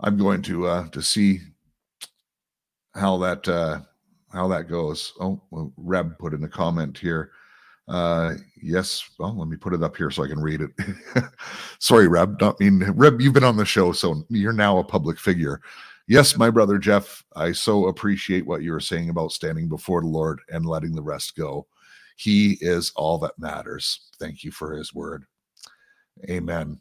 I'm going to uh, to see how that uh, how that goes. Oh, well, Reb put in a comment here. Uh, yes. Well, let me put it up here so I can read it. [LAUGHS] Sorry, Reb. Not mean Reb. You've been on the show, so you're now a public figure. Yes, my brother Jeff. I so appreciate what you were saying about standing before the Lord and letting the rest go. He is all that matters. Thank you for His word. Amen.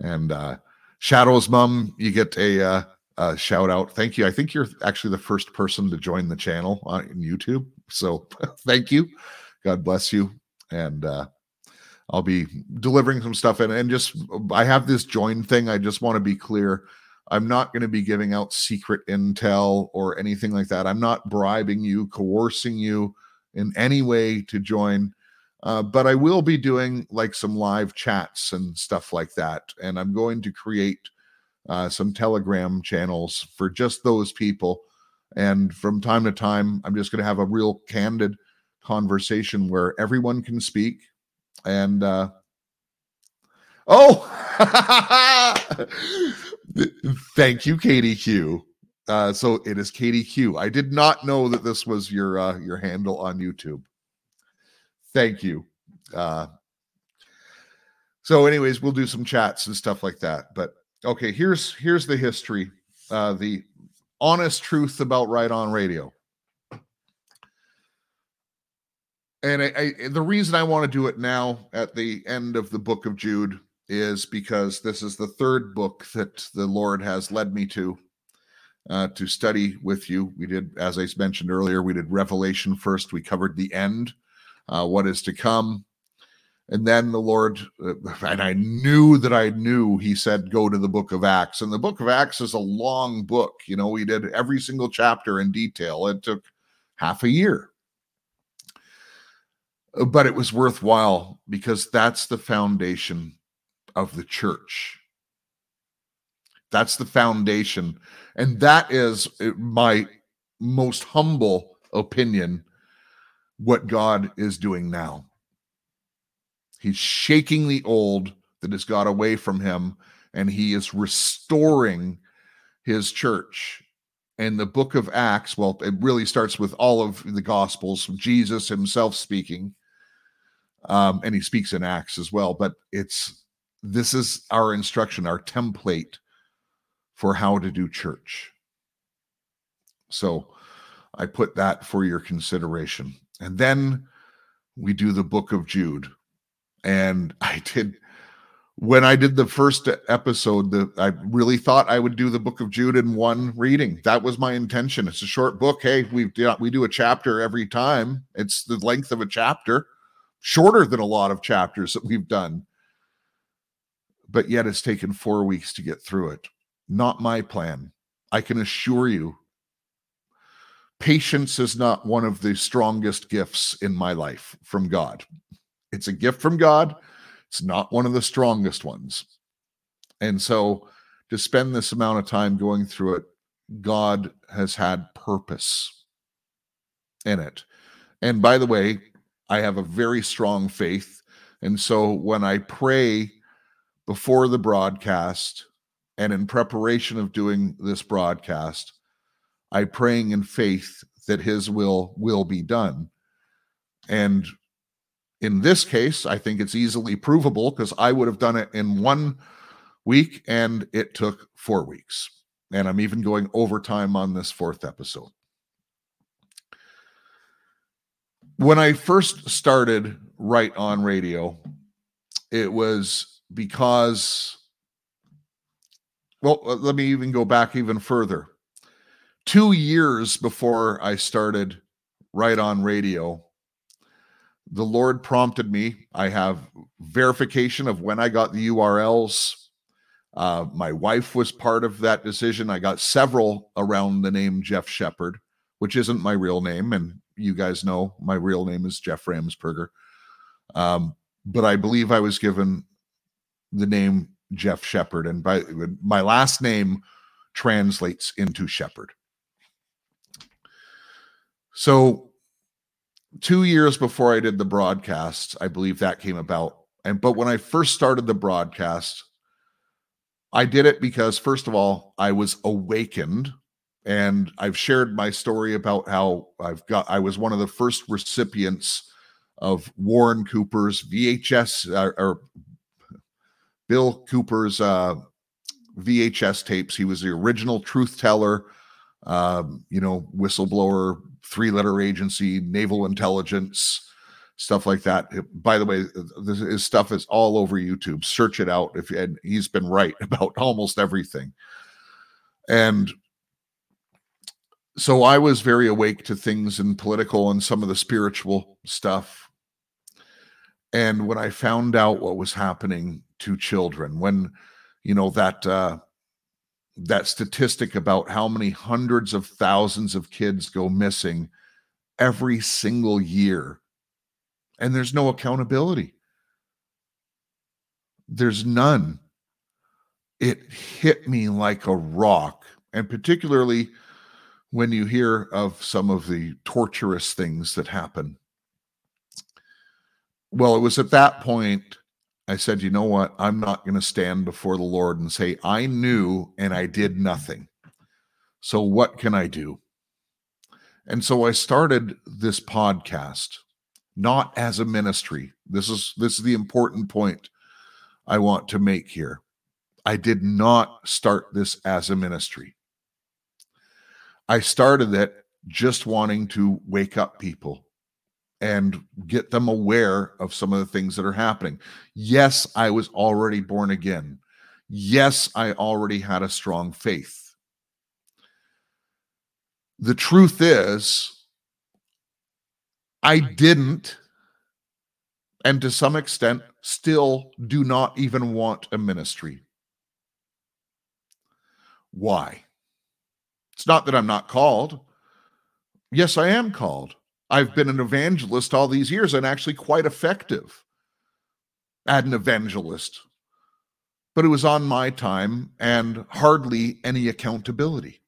And uh, Shadow's mom, you get a uh, uh, shout out. Thank you. I think you're actually the first person to join the channel on YouTube. So [LAUGHS] thank you. God bless you. And uh, I'll be delivering some stuff in and just I have this join thing. I just want to be clear. I'm not going to be giving out secret intel or anything like that. I'm not bribing you, coercing you in any way to join. Uh, but I will be doing like some live chats and stuff like that. And I'm going to create uh, some Telegram channels for just those people. And from time to time, I'm just going to have a real candid conversation where everyone can speak. And uh, oh, [LAUGHS] thank you, Katie Q. Uh, so it is Katie Q. I did not know that this was your uh, your handle on YouTube. Thank you. Uh, so, anyways, we'll do some chats and stuff like that. But okay, here's here's the history, uh, the honest truth about Right On Radio. And I, I, the reason I want to do it now at the end of the book of Jude is because this is the third book that the Lord has led me to uh, to study with you. We did, as I mentioned earlier, we did Revelation first. We covered the end, uh, what is to come. And then the Lord, uh, and I knew that I knew, He said, go to the book of Acts. And the book of Acts is a long book. You know, we did every single chapter in detail. It took half a year. But it was worthwhile because that's the foundation of the church. That's the foundation. And that is uh, my most humble opinion what God is doing now. He's shaking the old that has got away from him and he is restoring his church. And the book of Acts, well, it really starts with all of the gospels, Jesus himself speaking. Um, and he speaks in Acts as well, but it's this is our instruction, our template for how to do church. So I put that for your consideration. And then we do the book of Jude. And I did when I did the first episode, the I really thought I would do the book of Jude in one reading. That was my intention. It's a short book. Hey, we we do a chapter every time. It's the length of a chapter, shorter than a lot of chapters that we've done. But yet it's taken 4 weeks to get through it. Not my plan. I can assure you patience is not one of the strongest gifts in my life from God. It's a gift from God. It's not one of the strongest ones. And so to spend this amount of time going through it, God has had purpose in it. And by the way, I have a very strong faith. And so when I pray before the broadcast and in preparation of doing this broadcast, I praying in faith that his will will be done. And in this case, I think it's easily provable because I would have done it in one week and it took four weeks. And I'm even going overtime on this fourth episode. When I first started right on radio, it was because, well, let me even go back even further. Two years before I started right on radio, the Lord prompted me. I have verification of when I got the URLs. Uh, my wife was part of that decision. I got several around the name Jeff Shepherd, which isn't my real name. And you guys know my real name is Jeff Ramsperger. Um, but I believe I was given the name Jeff Shepherd. And by my last name translates into Shepherd. So two years before I did the broadcast, I believe that came about. And but when I first started the broadcast, I did it because first of all, I was awakened and I've shared my story about how I've got I was one of the first recipients of Warren Cooper's VHS uh, or Bill Cooper's uh, VHS tapes. He was the original truth teller, um, you know, whistleblower, three letter agency, naval intelligence, stuff like that. By the way, this, his stuff is all over YouTube. Search it out. If and he's been right [LAUGHS] about almost everything. And so I was very awake to things in political and some of the spiritual stuff. And when I found out what was happening to children, when you know that uh, that statistic about how many hundreds of thousands of kids go missing every single year, and there's no accountability. There's none. It hit me like a rock, and particularly when you hear of some of the torturous things that happen. Well, it was at that point I said, you know what? I'm not going to stand before the Lord and say, I knew and I did nothing. So what can I do? And so I started this podcast not as a ministry. This is this is the important point I want to make here. I did not start this as a ministry. I started it just wanting to wake up people and get them aware of some of the things that are happening. Yes, I was already born again. Yes, I already had a strong faith. The truth is, I didn't, and to some extent, still do not even want a ministry. Why? It's not that I'm not called. Yes, I am called. I've been an evangelist all these years and actually quite effective at an evangelist. But it was on my time and hardly any accountability.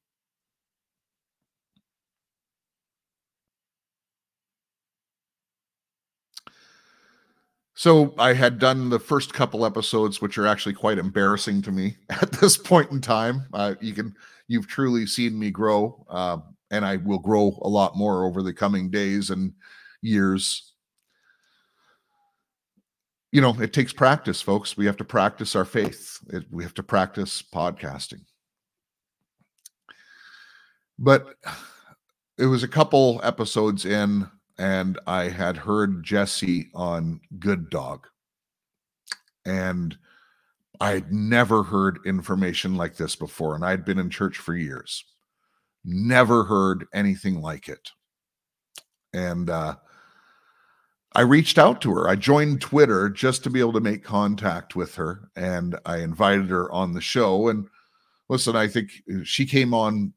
So I had done the first couple episodes, which are actually quite embarrassing to me [LAUGHS] at this point in time. Uh, you can, you've truly seen me grow. Uh, and I will grow a lot more over the coming days and years. You know, it takes practice, folks. We have to practice our faith. It, we have to practice podcasting. But it was a couple episodes in, and I had heard Jesse on Good Dog. And I'd never heard information like this before, and I'd been in church for years. Never heard anything like it. And uh, I reached out to her. I joined Twitter just to be able to make contact with her. And I invited her on the show. And listen, I think she came on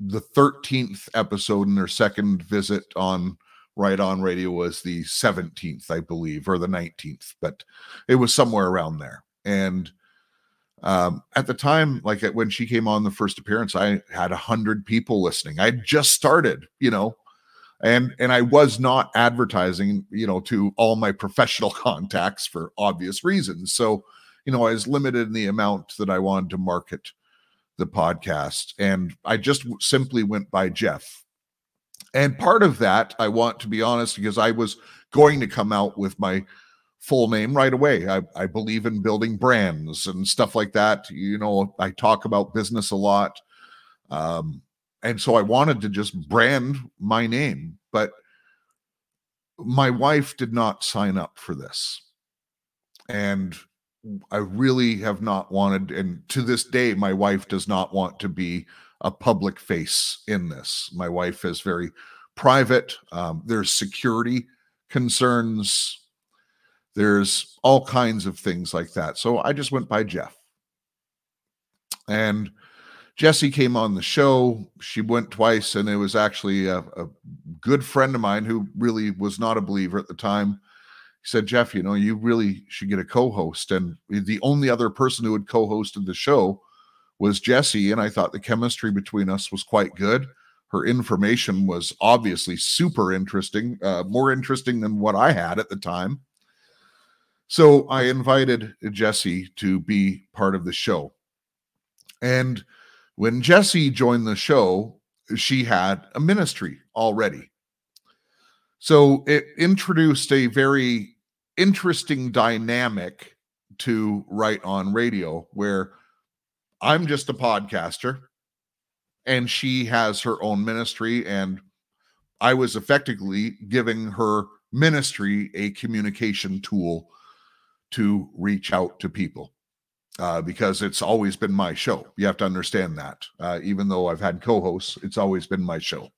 the 13th episode and her second visit on Right On Radio was the 17th, I believe, or the 19th, but it was somewhere around there. And um, at the time, like when she came on the first appearance, I had a hundred people listening. I just started, you know, and and I was not advertising, you know, to all my professional [LAUGHS] contacts for obvious reasons. So, you know, I was limited in the amount that I wanted to market the podcast, and I just simply went by Jeff. And part of that, I want to be honest, because I was going to come out with my full name right away. I, I believe in building brands and stuff like that. You know, I talk about business a lot. Um, and so I wanted to just brand my name, but my wife did not sign up for this. And I really have not wanted, and to this day, my wife does not want to be a public face in this. My wife is very private. Um, there's security concerns there's all kinds of things like that. So I just went by Jeff. And Jesse came on the show. She went twice, and it was actually a, a, good friend of mine who really was not a believer at the time. He said, Jeff, you know, you really should get a co host. And the only other person who had co hosted the show was Jesse. And I thought the chemistry between us was quite good. Her information was obviously super interesting, uh, more interesting than what I had at the time. So I invited Jesse to be part of the show. And when Jesse joined the show, she had a ministry already. So it introduced a very interesting dynamic to Right On Radio where I'm just a podcaster and she has her own ministry. And I was effectively giving her ministry a communication tool to reach out to people uh, because it's always been my show. You have to understand that. Uh, even though I've had co hosts, it's always been my show.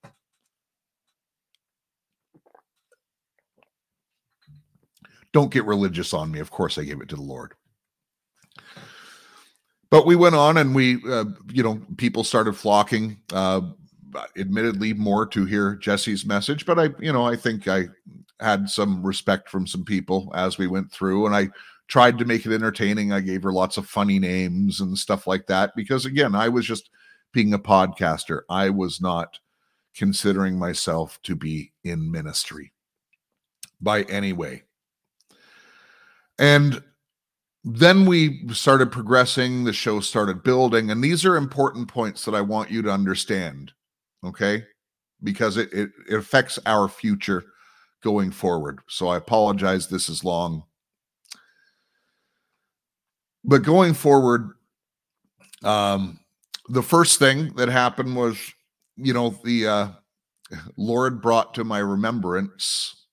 don't get religious on me. Of course, I gave it to the Lord. But we went on and we, uh, you know, people started flocking, uh, admittedly more to hear Jesse's message. But I, you know, I think I had some respect from some people as we went through and I tried to make it entertaining. I gave her lots of funny names and stuff like that because, again, I was just being a podcaster. I was not considering myself to be in ministry by any way. And then we started progressing, the show started building, and these are important points that I want you to understand, okay? Because it, it, it affects our future going forward. So I apologize, this is long. But going forward, um, the first thing that happened was, you know, the uh, Lord brought to my remembrance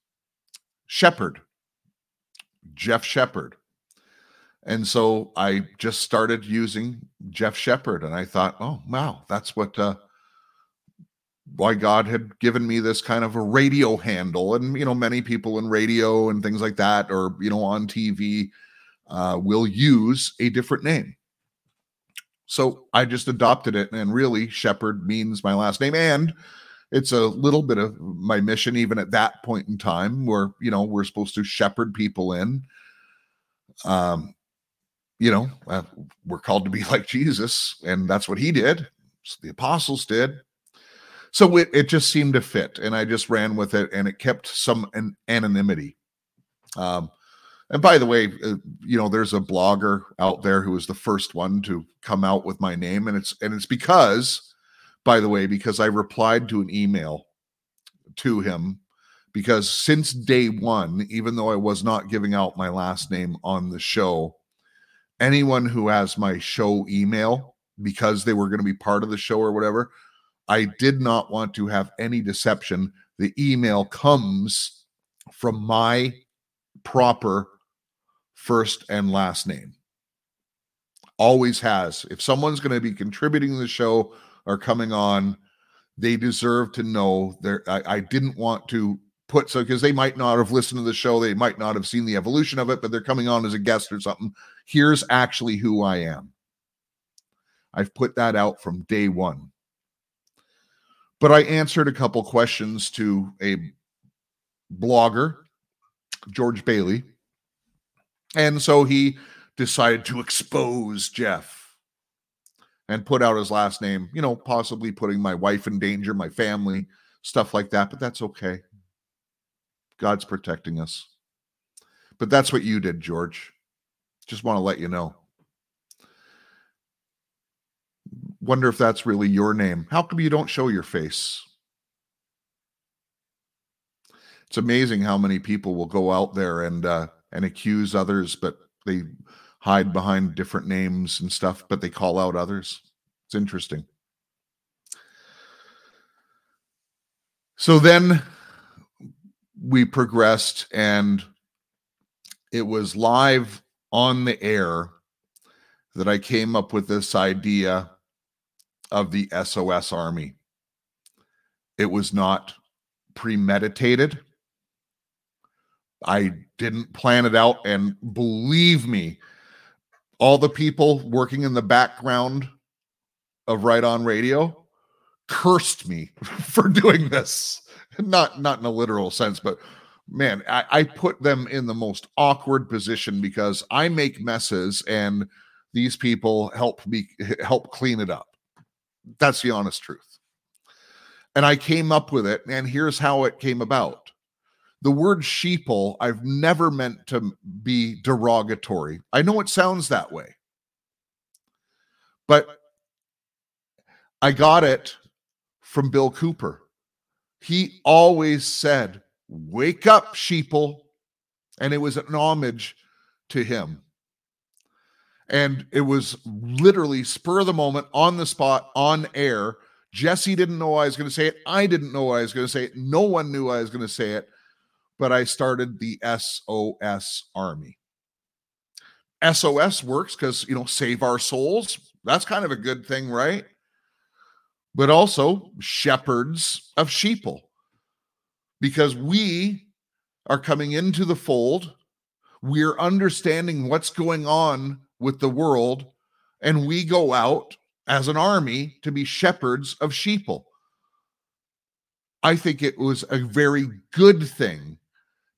Shepherd, Jeff Shepherd. And so I just started using Jeff Shepherd, and I thought, oh wow, that's what uh, why God had given me this kind of a radio handle. And you know, many people in radio and things like that, or you know, on TV, uh, will use a different name. So I just adopted it, and really, Shepherd means my last name, and it's a little bit of my mission, even at that point in time, where you know we're supposed to shepherd people in. Um, you know, uh, we're called to be [LAUGHS] like Jesus, and that's what he did. So the apostles did. So it, it just seemed to fit, and I just ran with it, and it kept some an anonymity. Um, and by the way, uh, you know, there's a blogger out there who was the first one to come out with my name, and it's and it's because, by the way, because I replied to an email to him because since day one, even though I was not giving out my last name on the show, anyone who has my show email because they were going to be part of the show or whatever, I did not want to have any deception. The email comes from my proper first and last name. Always has. If someone's going to be contributing to the show or coming on, they deserve to know there. I, I didn't want to put so because they might not have listened to the show, they might not have seen the evolution of it, but they're coming on as a guest or something. Here's actually who I am. I've put that out from day one. But I answered a couple questions to a blogger, George Bailey, and so he decided to expose Jeff and put out his last name, you know, possibly putting my wife in danger, my family, stuff like that. But that's okay. God's protecting us. But that's what you did, George. Just want to let you know. Wonder if that's really your name. How come you don't show your face? It's amazing how many people will go out there and uh, and accuse others, but they hide behind different names and stuff, but they call out others. It's interesting. So then we progressed, and it was live on the air that I came up with this idea of the SOS Army. It was not premeditated. I didn't plan it out. And believe me, all the people working in the background of Right On Radio cursed me [LAUGHS] for doing this. Not not in a literal sense, but man, I, I put them in the most awkward position because I make messes and these people help me help clean it up. That's the honest truth. And I came up with it, and here's how it came about the word sheeple I've never meant to be derogatory. I know it sounds that way. But I got it from Bill Cooper. He always said, Wake up, sheeple. And it was an homage to him. And it was literally spur of the moment, on the spot, on air. Jesse didn't know I was going to say it. I didn't know I was going to say it. No one knew I was going to say it but I started the SOS Army. SOS works because, you know, save our souls. That's kind of a good thing, right? But also shepherds of sheeple because we are coming into the fold we're understanding what's going on with the world, and we go out as an army to be shepherds of sheeple. I think it was a very good thing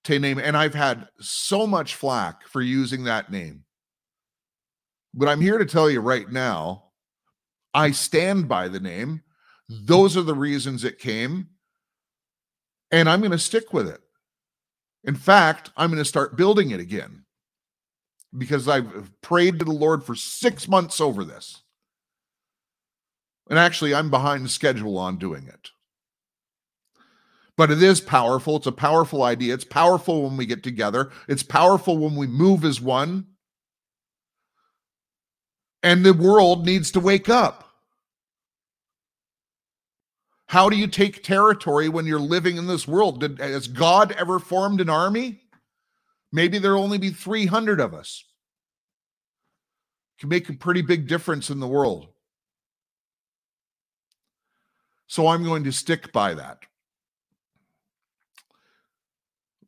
to name, and I've had so much flack for using that name. But I'm here to tell you right now, I stand by the name. Those are the reasons it came, and I'm going to stick with it. In fact, I'm going to start building it again because I've prayed to the Lord for six months over this. And actually, I'm behind schedule on doing it. But it is powerful. It's a powerful idea. It's powerful when we get together, it's powerful when we move as one. And the world needs to wake up. How do you take territory when you're living in this world? Did, has God ever formed an army? Maybe there'll only be 300 of us. Can make a pretty big difference in the world. So I'm going to stick by that.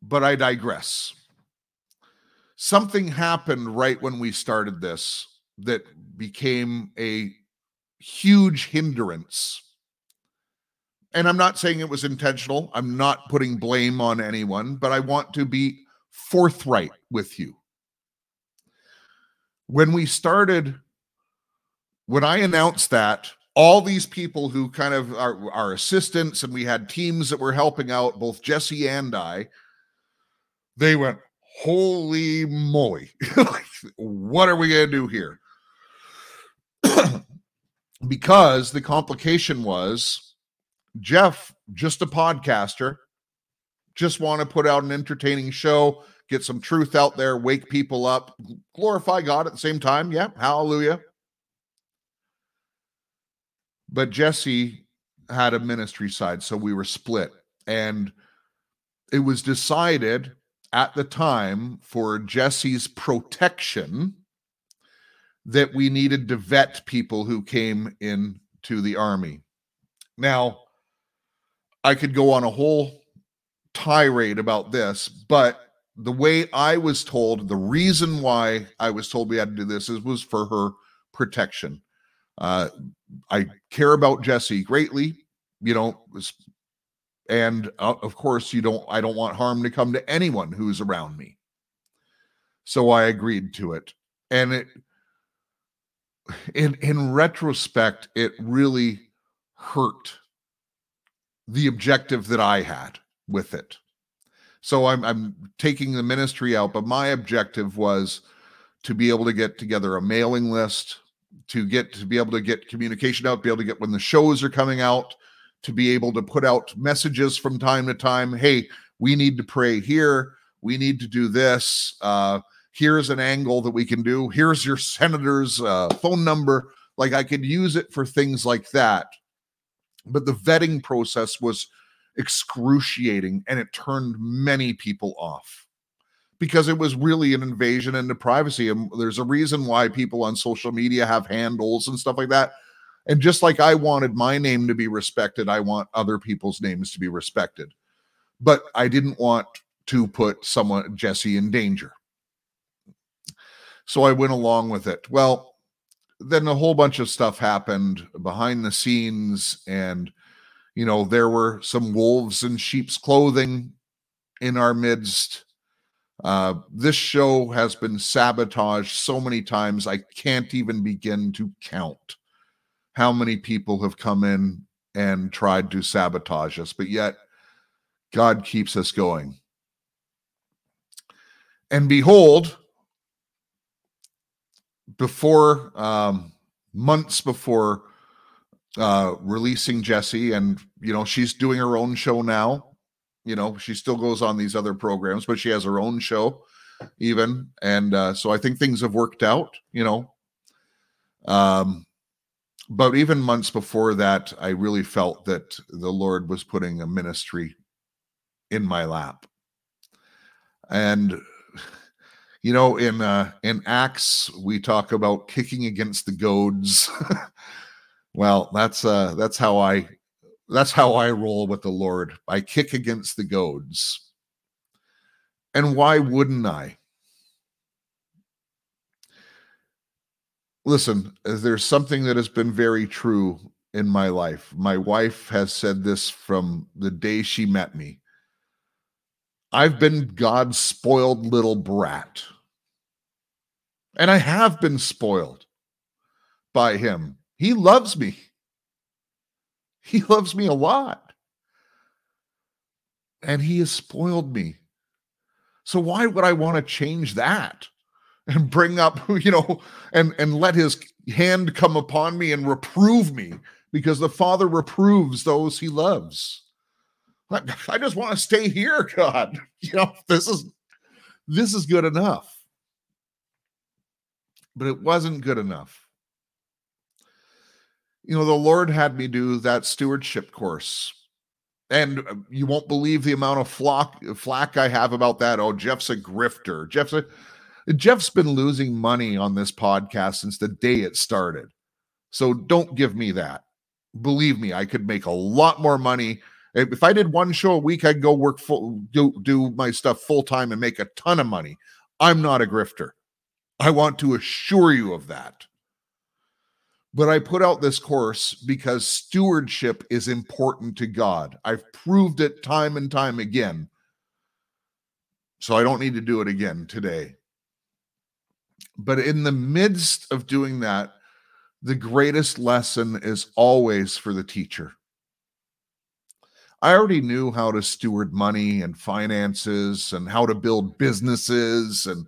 But I digress. Something happened right when we started this that became a huge hindrance and I'm not saying it was intentional. I'm not putting blame on anyone, but I want to be forthright with you. When we started, when I announced that, all these people who kind of are our assistants and we had teams that were helping out, both Jesse and I, they went, Holy moly, [LAUGHS] what are we going to do here? [CLEARS THROAT] because the complication was Jeff, just a podcaster, just want to put out an entertaining show, get some truth out there, wake people up, glorify God at the same time. Yeah, hallelujah. But Jesse had a ministry side, so we were split. And it was decided at the time for Jesse's protection that we needed to vet people who came into the army. Now, I could go on a whole tirade about this, but the way I was told, the reason why I was told we had to do this is was for her protection. Uh, I care about Jesse greatly, you know, and uh, of course, you don't. I don't want harm to come to anyone who's around me. So I agreed to it, and it, in in retrospect, it really hurt the objective that I had with it. So I'm I'm taking the ministry out, but my objective was to be able to get together a mailing list, to get to be able to get communication out, be able to get when the shows are coming out, to be able to put out messages from time to time. Hey, we need to pray here. We need to do this. Uh, here's an angle that we can do. Here's your senator's uh, phone number. Like I could use it for things like that but the vetting process was excruciating and it turned many people off because it was really an invasion into privacy. And there's a reason why people on social media have handles and stuff like that. And just like I wanted my name to be respected, I want other people's names to be respected. But I didn't want to put someone, Jesse, in danger. So I went along with it. Well, then a whole bunch of stuff happened behind the scenes and you know there were some wolves in sheep's clothing in our midst. Uh, this show has been sabotaged so many times i can't even begin to count how many people have come in and tried to sabotage us but yet god keeps us going. And behold before um, months before uh, releasing Jesse, and you know she's doing her own show now. You know she still goes on these other programs, but she has her own show, even, and uh, so I think things have worked out. You know, um, but even months before that, I really felt that the Lord was putting a ministry in my lap, and you know in uh in acts we talk about kicking against the goads [LAUGHS] Well, that's uh, that's how I that's how I roll with the Lord. I kick against the goads. And why wouldn't I? Listen, uh, there's something that has been very true in my life. My wife has said this from the day she met me. I've been God's spoiled little brat. And I have been spoiled by him he loves me. He loves me a lot. And he has spoiled me. So why would I want to change that and bring up, [LAUGHS] you know, and and let his hand come upon me and reprove me because the Father reproves those he loves. I just want to stay here, God. [LAUGHS] You know, this is this is good enough. But it wasn't good enough. You know, the Lord had me do that stewardship course. And uh, you won't believe the amount of flock, flack I have about that. Oh, Jeff's a grifter. Jeff's a Jeff's been losing money on this podcast since the day it started. So don't give me that. Believe me, I could make a lot more money if I did one show a week, I'd go work full, do do my stuff full time and make a ton of money. I'm not a grifter. I want to assure you of that. But I put out this course because stewardship is important to God. I've proved it time and time again. So I don't need to do it again today. But in the midst of doing that, the greatest lesson is always for the teacher. I already knew how to steward money and finances and how to build businesses. And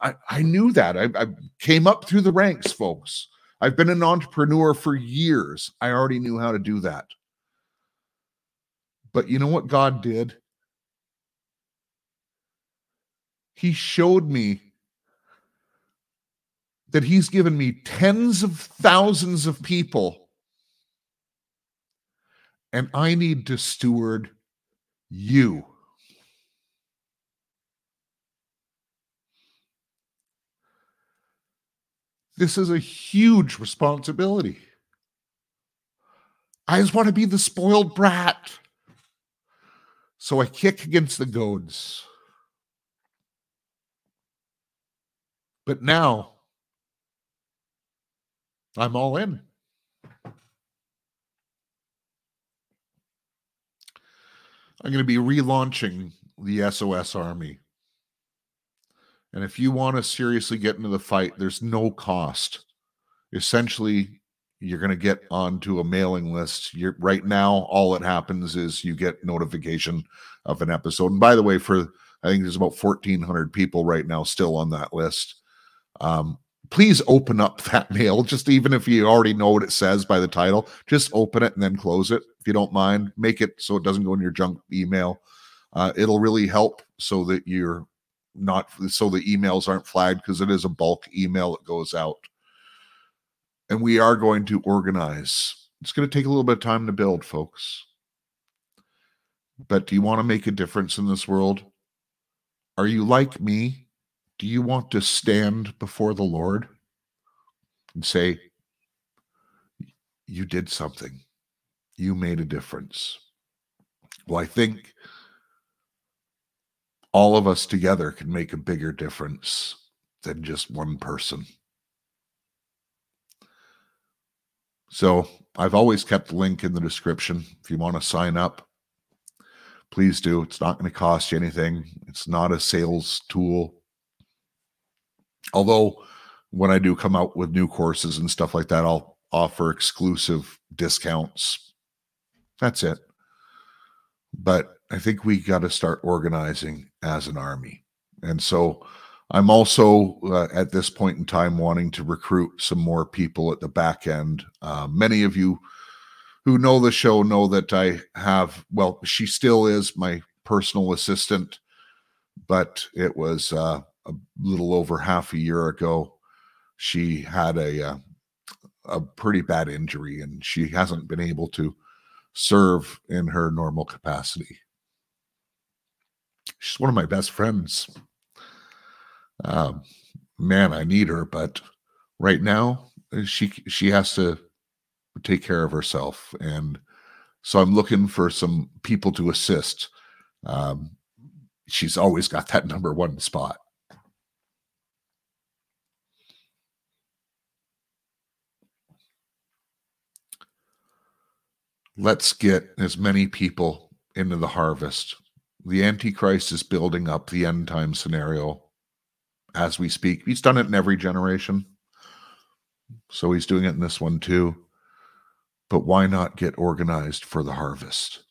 I, I knew that. I, I came up through the ranks, folks. I've been an entrepreneur for years. I already knew how to do that. But you know what God did? He showed me that He's given me tens of thousands of people and I need to steward you. This is a huge responsibility. I just want to be the spoiled brat. So I kick against the goads. But now I'm all in. I'm going to be relaunching the SOS Army. And if you want to seriously get into the fight, there's no cost. Essentially, you're going to get onto a mailing list. You're right now, all that happens is you get notification of an episode. And by the way, for I think there's about 1,400 people right now still on that list. Um, please open up [LAUGHS] that mail, just even if you already know what it says by the title, just open it and then close it if you don't mind. Make it so it doesn't go in your junk email. Uh, it'll really help so that you're not so the emails aren't flagged because it is a bulk email that goes out. And we are going to organize. It's going to take a little bit of time to build, folks. But do you want to make a difference in this world? Are you like me? Do you want to stand before the Lord and say, You did something, you made a difference? Well, I think all of us together can make a bigger difference than just one person. So I've always kept the link in the description. If you want to sign up, please do. It's not going to cost you anything. It's not a sales tool. Although when I do come out with new courses and stuff like that, I'll offer exclusive discounts. That's it. But I think we got to start organizing as an army. And so I'm also uh, at this point in time wanting to recruit some more people at the back end. Uh, many of you who know the show know that I have, well, she still is my personal assistant, but it was uh, a little over half a year ago, she had a uh, a pretty bad injury, and she hasn't been able to serve in her normal capacity she's one of my best friends. Um, man, I need her, but right now uh, she she has to take care of herself, and so I'm looking for some people to assist. Um, she's always got that [LAUGHS] number one spot. Let's get as many people into the harvest the Antichrist is building up the end time scenario as we speak. He's done it in every generation. So he's doing it in this one too. But why not get organized for the harvest?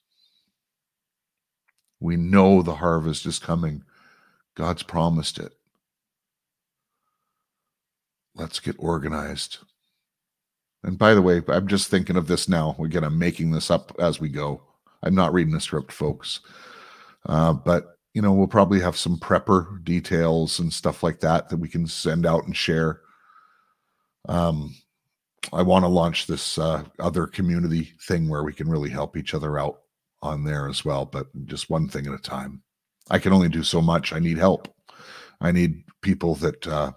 We know the harvest is coming. God's promised it. Let's get organized. And by the way, I'm just thinking of this now. Again, I'm making this up as we go. I'm not reading the script, folks. Uh, but you know, we'll probably have some prepper details and stuff like that that we can send out and share. Um, I want to launch this uh, other community thing where we can really help each other out on there as well, but just one thing at a time. I can only do so much. I need help. I need people that uh,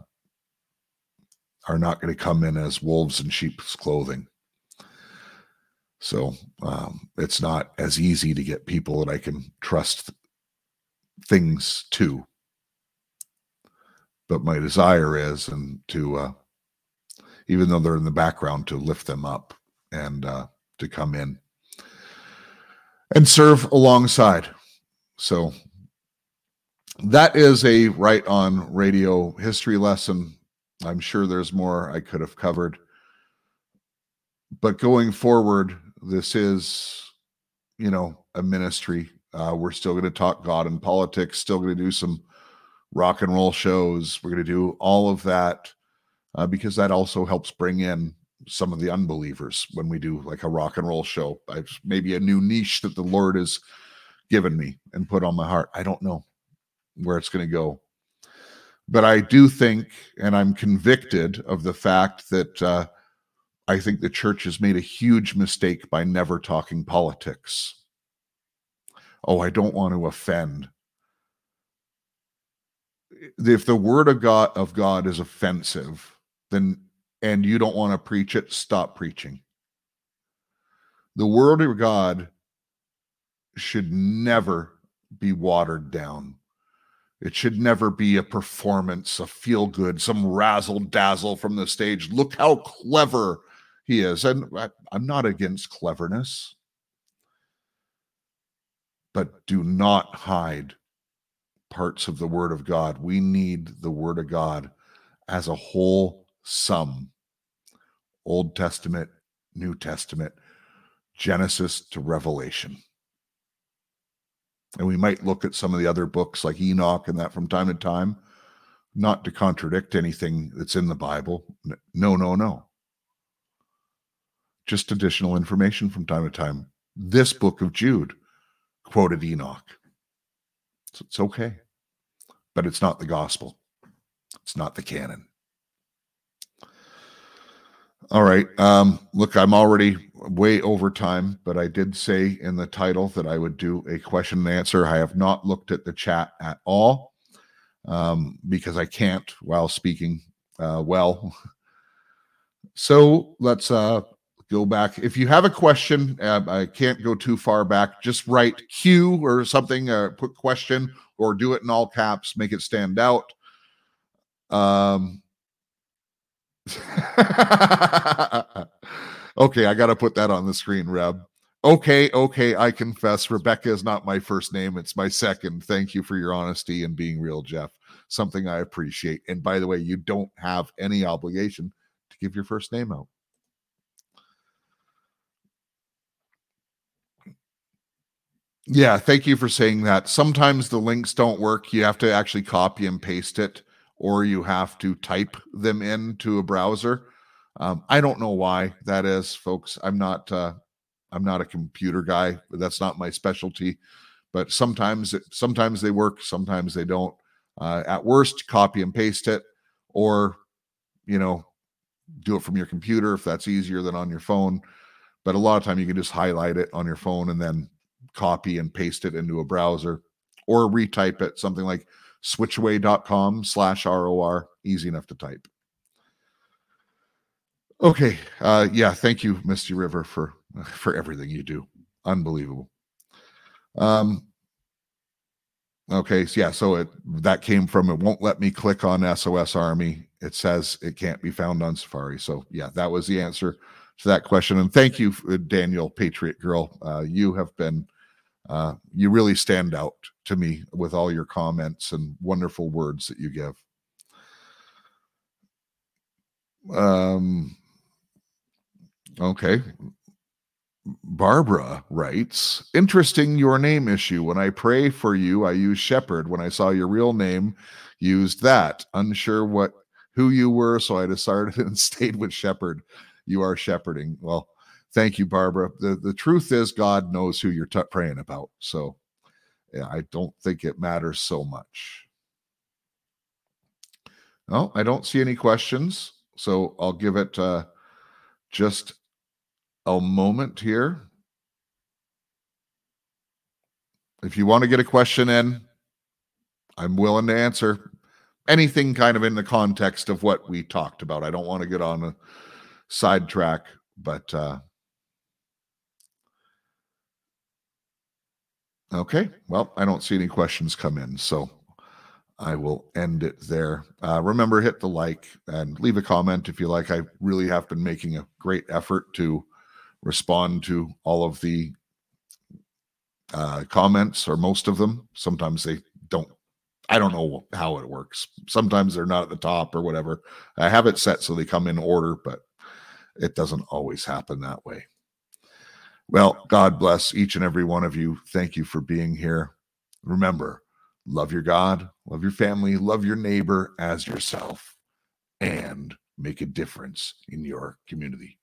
are not going to come in as wolves in sheep's clothing. So um, it's not as easy to get people that I can trust things to. But my desire is, and to, uh, even though they're in the background, to lift them up and uh, to come in and serve alongside. So that is a right on radio history lesson. I'm sure there's more I could have covered. But going forward, this is, you know, a ministry. Uh, we're still going to talk God and politics, still going to do some rock and roll shows. We're going to do all of that uh, because that also helps bring in some of the unbelievers when we do like a rock and roll show. I've maybe a new niche that the Lord has given me and put on my heart. I don't know where it's going to go. But I do think, and I'm convicted of the fact that uh, I think the church has made a huge mistake by never talking politics. Oh, I don't want to offend. If the word of God of God is offensive, then and you don't want to preach it, stop preaching. The word of God should never be watered down. It should never be a performance, a feel good, some razzle dazzle from the stage. Look how clever he is. And I, am not against cleverness, but do not hide parts of the Word of God. We need the Word of God as a whole sum Old Testament, New Testament, Genesis to Revelation. And we might look at some of the other books like Enoch and that from time to time, not to contradict anything that's in the Bible. No, no, no. Just additional information from time to time. This book of Jude quoted Enoch. So it's okay. But it's not the gospel, it's not the canon. All right. Um, look, I'm already way over time, but I did say in the title that I would do a question and answer. I have not looked at the chat at all um, because I can't while speaking uh, well. [LAUGHS] So let's uh, go back. If you have a question, uh, I can't go too far back. Just write Q or something, uh, put question, or do it in all caps, make it stand out. Um, [LAUGHS] okay, I got to put that on the screen, Reb. Okay, okay, I confess Rebecca is not my first name, it's my second. Thank you for your honesty and being real, Jeff. Something I appreciate. And by the way, you don't have any obligation to give your first name out. Yeah, thank you for saying that. Sometimes the links don't work. You have to actually copy and paste it or you have to type them into a browser. Um, I don't know why that is, folks. I'm not uh, I'm not a computer guy. That's not my specialty. But sometimes sometimes they work, sometimes they don't. Uh, at worst, copy and paste it, or you know, do it from your computer if that's easier than on your phone. But a lot of time you can just highlight it on your phone and then copy and paste it into a browser, or retype it. Something like switchaway.com slash ROR. Easy enough to type. Okay. Uh, yeah. Thank you, Misty River, for [LAUGHS] for everything you do. Unbelievable. Um, okay. So yeah. So it that came from it won't let me click on SOS Army. It says it can't be found on Safari. So yeah, that was the answer to that question. And thank you, Daniel, Patriot Girl. Uh, you have been, uh, you really stand out to me with all your comments and wonderful words that you give. Um, okay. Barbara writes, interesting your name issue. When I pray for you, I use shepherd. When I saw your real name, used that. Unsure what who you were, so I decided [LAUGHS] and stayed with shepherd. You are shepherding. Well, thank you, Barbara. The the truth is God knows who you're t- praying about. So yeah, I don't think it matters so much. No, I don't see any questions. So I'll give it uh, just a moment here. If you want to get a question in, I'm willing to answer anything kind of in the context of what we talked about. I don't want to get on a sidetrack, but uh, okay. Well, I don't see any questions come in, so I will end it there. Uh, remember, hit the like and leave a comment if you like. I really have been making a great effort to respond to all of the uh, comments or most of them. Sometimes they don't. I don't know how it works. Sometimes they're not at the top or whatever. I have it set so they come in order, but it doesn't always happen that way. Well, God bless each and every one of you. Thank you for being here. Remember, love your God, love your family, love your neighbor as yourself, and make a difference in your community.